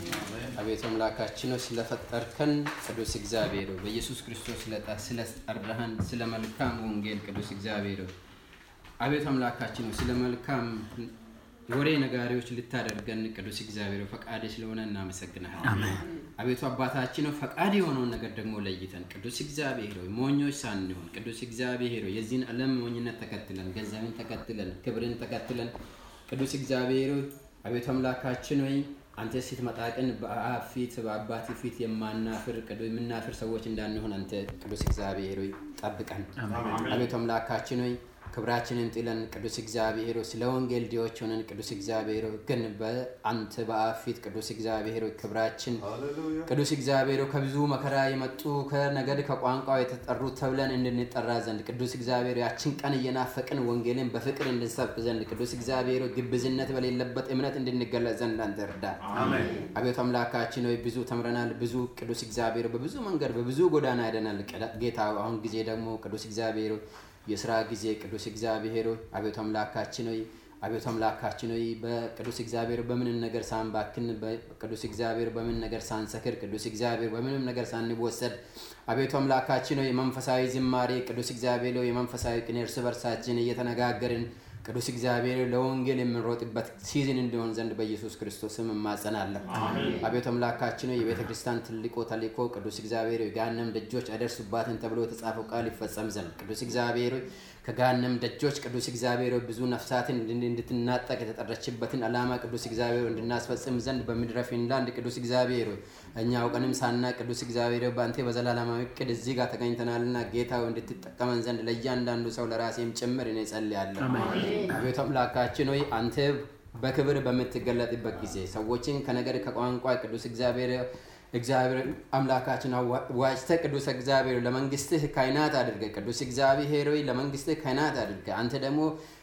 አቤቱ አምላካችን ሆይ ስለፈጠርከን ቅዱስ እግዚአብሔር ሆይ በኢየሱስ ክርስቶስ ስለጠራህን ስለ መልካም ወንጌል ቅዱስ እግዚአብሔር ሆይ አቤቱ አምላካችን ሆይ ስለ መልካም ወሬ ነጋሪዎች ልታደርገን ቅዱስ እግዚአብሔር ፈቃድ ስለሆነ እናመሰግናሃለን። አቤቱ አባታችን ሆይ ፈቃድ የሆነውን ነገር ደግሞ ለይተን ቅዱስ እግዚአብሔር ሆይ ሞኞች ሳንሆን ቅዱስ እግዚአብሔር ሆይ የዚህን ዓለም ሞኝነት ተከትለን ገንዘብን ተከትለን ክብርን ተከትለን ቅዱስ እግዚአብሔር ሆይ አቤቱ አምላካችን ሆይ አንተ ስትመጣ ቀን በአብ ፊት በአባት ፊት የማናፍር የምናፍር ሰዎች እንዳንሆን አንተ ቅዱስ እግዚአብሔር ሆይ ጠብቀን። አቤቱ አምላካችን ሆይ ክብራችንን ጥለን ቅዱስ እግዚአብሔር ስለ ወንጌል ድሆች ሆነን ቅዱስ እግዚአብሔር ግን በአንተ በአብ ፊት ቅዱስ እግዚአብሔር ክብራችን ቅዱስ እግዚአብሔር ከብዙ መከራ የመጡ ከነገድ ከቋንቋው የተጠሩት ተብለን እንድንጠራ ዘንድ ቅዱስ እግዚአብሔር ያችን ቀን እየናፈቅን ወንጌልን በፍቅር እንድንሰብክ ዘንድ ቅዱስ እግዚአብሔር ግብዝነት በሌለበት እምነት እንድንገለጽ ዘንድ አንተ እርዳ። አቤቱ አምላካችን ሆይ ብዙ ተምረናል። ብዙ ቅዱስ እግዚአብሔር በብዙ መንገድ በብዙ ጎዳና ሄደናል። ጌታ አሁን ጊዜ ደግሞ ቅዱስ እግዚአብሔር የስራ ጊዜ ቅዱስ እግዚአብሔር ሆይ አቤቱ አምላካችን ሆይ አቤቱ አምላካችን ሆይ በቅዱስ እግዚአብሔር በምንም ነገር ሳንባክን በቅዱስ እግዚአብሔር በምን ነገር ሳንሰክር ቅዱስ እግዚአብሔር በምንም ነገር ሳንወሰድ አቤቱ አምላካችን ሆይ የመንፈሳዊ ዝማሬ ቅዱስ እግዚአብሔር ሆይ የመንፈሳዊ ቅኔ እርስ በርሳችን እየተነጋገርን ቅዱስ እግዚአብሔር ለወንጌል የምንሮጥበት ሲዝን እንዲሆን ዘንድ በኢየሱስ ክርስቶስ ስም እማጸናለሁ። አቤቱ አምላካችን የቤተ ክርስቲያን ትልቁ ተልእኮ ቅዱስ እግዚአብሔር ሆይ ገሃነም ደጆች አይደርሱባትም ተብሎ የተጻፈው ቃል ይፈጸም ዘንድ ቅዱስ እግዚአብሔር ከገሃነም ደጆች ቅዱስ እግዚአብሔር ብዙ ነፍሳትን እንድትናጠቅ የተጠረችበትን ዓላማ ቅዱስ እግዚአብሔር እንድናስፈጽም ዘንድ በምድረ ፊንላንድ ቅዱስ እግዚአብሔር እኛ አውቀንም ሳና ቅዱስ እግዚአብሔር በአንተ በዘላለማዊ እቅድ እዚህ ጋር ተገኝተናልና ጌታ እንድትጠቀመን ዘንድ ለእያንዳንዱ ሰው ለራሴም ጭምር እኔ ጸልያለሁ። አቤቱ አምላካችን ሆይ አንተ በክብር በምትገለጥበት ጊዜ ሰዎችን ከነገር ከቋንቋ ቅዱስ እግዚአብሔር እግዚአብሔር አምላካችን ዋጅተ ቅዱስ እግዚአብሔር ለመንግስትህ ካይናት አድርገ ቅዱስ እግዚአብሔር ሆይ ለመንግስትህ ካይናት አድርገ አንተ ደግሞ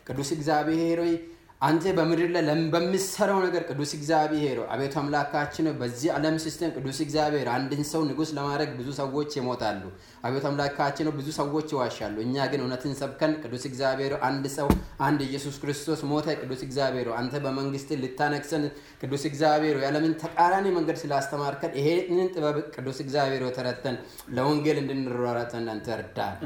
ቅዱስ እግዚአብሔር ሆይ አንተ በምድር ላይ በምሰራው ነገር ቅዱስ እግዚአብሔር አቤቱ አምላካችን በዚህ ዓለም system ቅዱስ እግዚአብሔር አንድን ሰው ንጉስ ለማድረግ ብዙ ሰዎች ይሞታሉ። አቤቱ አምላካችን ብዙ ሰዎች ይዋሻሉ። እኛ ግን እውነትን ሰብከን ቅዱስ እግዚአብሔር አንድ ሰው አንድ ኢየሱስ ክርስቶስ ሞተ። ቅዱስ እግዚአብሔር አንተ በመንግስት ልታነግሰን ቅዱስ እግዚአብሔር የዓለምን ተቃራኒ መንገድ ስላስተማርከን ይሄንን ጥበብ ቅዱስ እግዚአብሔር ተረተን ለወንጌል እንድንሯሯጠን አንተ እርዳን።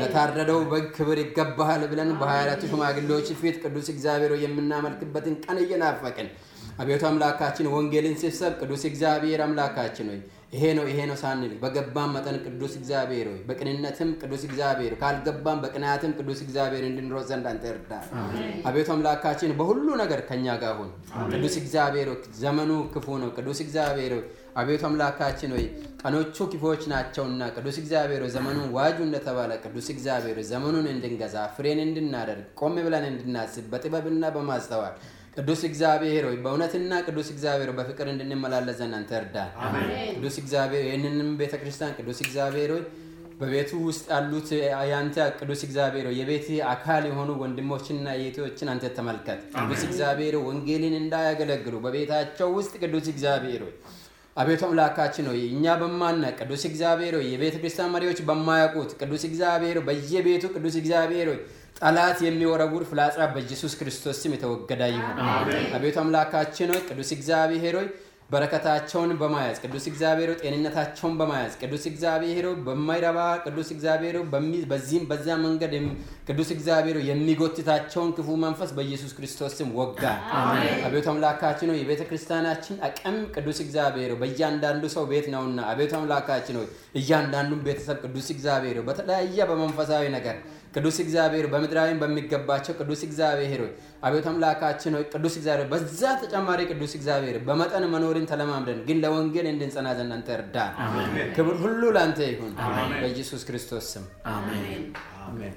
ለታረደው በግ ክብር ይገባሃል ብለን በሀያ አራቱ ሽማግሌዎች ፊት ቅዱስ እግዚአብሔር የምናመልክበትን ቀን እየናፈቅን አቤቱ አምላካችን ወንጌልን ሲሰብ ቅዱስ እግዚአብሔር አምላካችን ሆይ ይሄ ነው ይሄ ነው ሳንል በገባም መጠን ቅዱስ እግዚአብሔር ሆይ በቅንነትም ቅዱስ እግዚአብሔር ካልገባም በቅንያትም ቅዱስ እግዚአብሔር እንድንሮጥ ዘንድ አንተ እርዳ። አቤቱ አምላካችን በሁሉ ነገር ከኛ ጋር ሁን። ቅዱስ እግዚአብሔር ዘመኑ ክፉ ነው። ቅዱስ እግዚአብሔር አቤቱ አምላካችን ሆይ ቀኖቹ ክፉዎች ናቸውና ቅዱስ እግዚአብሔር ዘመኑን ዋጁ እንደተባለ ቅዱስ እግዚአብሔር ዘመኑን እንድንገዛ ፍሬን እንድናደርግ ቆም ብለን እንድናስብ በጥበብና በማስተዋል ቅዱስ እግዚአብሔር ሆይ በእውነትና ቅዱስ እግዚአብሔር በፍቅር እንድንመላለስ ዘንድ አንተ እርዳን። ቅዱስ እግዚአብሔር ይህንንም ቤተ ክርስቲያን ቅዱስ እግዚአብሔር ሆይ በቤቱ ውስጥ ያሉት የአንተ ቅዱስ እግዚአብሔር የቤት አካል የሆኑ ወንድሞችና የእህቶችን አንተ ተመልከት። ቅዱስ እግዚአብሔር ወንጌልን እንዳያገለግሉ በቤታቸው ውስጥ ቅዱስ እግዚአብሔር አቤቱ አምላካችን ሆይ እኛ በማናቅ ቅዱስ እግዚአብሔር የቤተ ክርስቲያን መሪዎች በማያውቁት ቅዱስ እግዚአብሔር በየቤቱ ቅዱስ እግዚአብሔር ጠላት የሚወረውር ፍላጻ በኢየሱስ ክርስቶስ ስም የተወገደ ይሁን። አቤቱ አምላካችን ሆይ ቅዱስ እግዚአብሔር ሆይ በረከታቸውን በማያዝ ቅዱስ እግዚአብሔር ጤንነታቸውን በማያዝ ቅዱስ እግዚአብሔር በማይረባ ቅዱስ እግዚአብሔር በዚህም በዚያ መንገድ ቅዱስ እግዚአብሔር የሚጎትታቸውን ክፉ መንፈስ በኢየሱስ ክርስቶስ ስም ወጋ። አቤቱ አምላካችን ሆይ የቤተ ክርስቲያናችን አቅም ቅዱስ እግዚአብሔር በእያንዳንዱ ሰው ቤት ነውና አቤቱ አምላካችን ሆይ እያንዳንዱን ቤተሰብ ቅዱስ እግዚአብሔር በተለያየ በመንፈሳዊ ነገር ቅዱስ እግዚአብሔር በምድራዊም በሚገባቸው ቅዱስ እግዚአብሔር ሆይ አቤቱ አምላካችን ሆይ ቅዱስ እግዚአብሔር በዛ ተጨማሪ ቅዱስ እግዚአብሔር በመጠን መኖርን ተለማምደን ግን ለወንጌል እንድንጸና ዘንድ አንተ እርዳን። ክብር ሁሉ ለአንተ ይሁን። በኢየሱስ ክርስቶስ ስም። አሜን።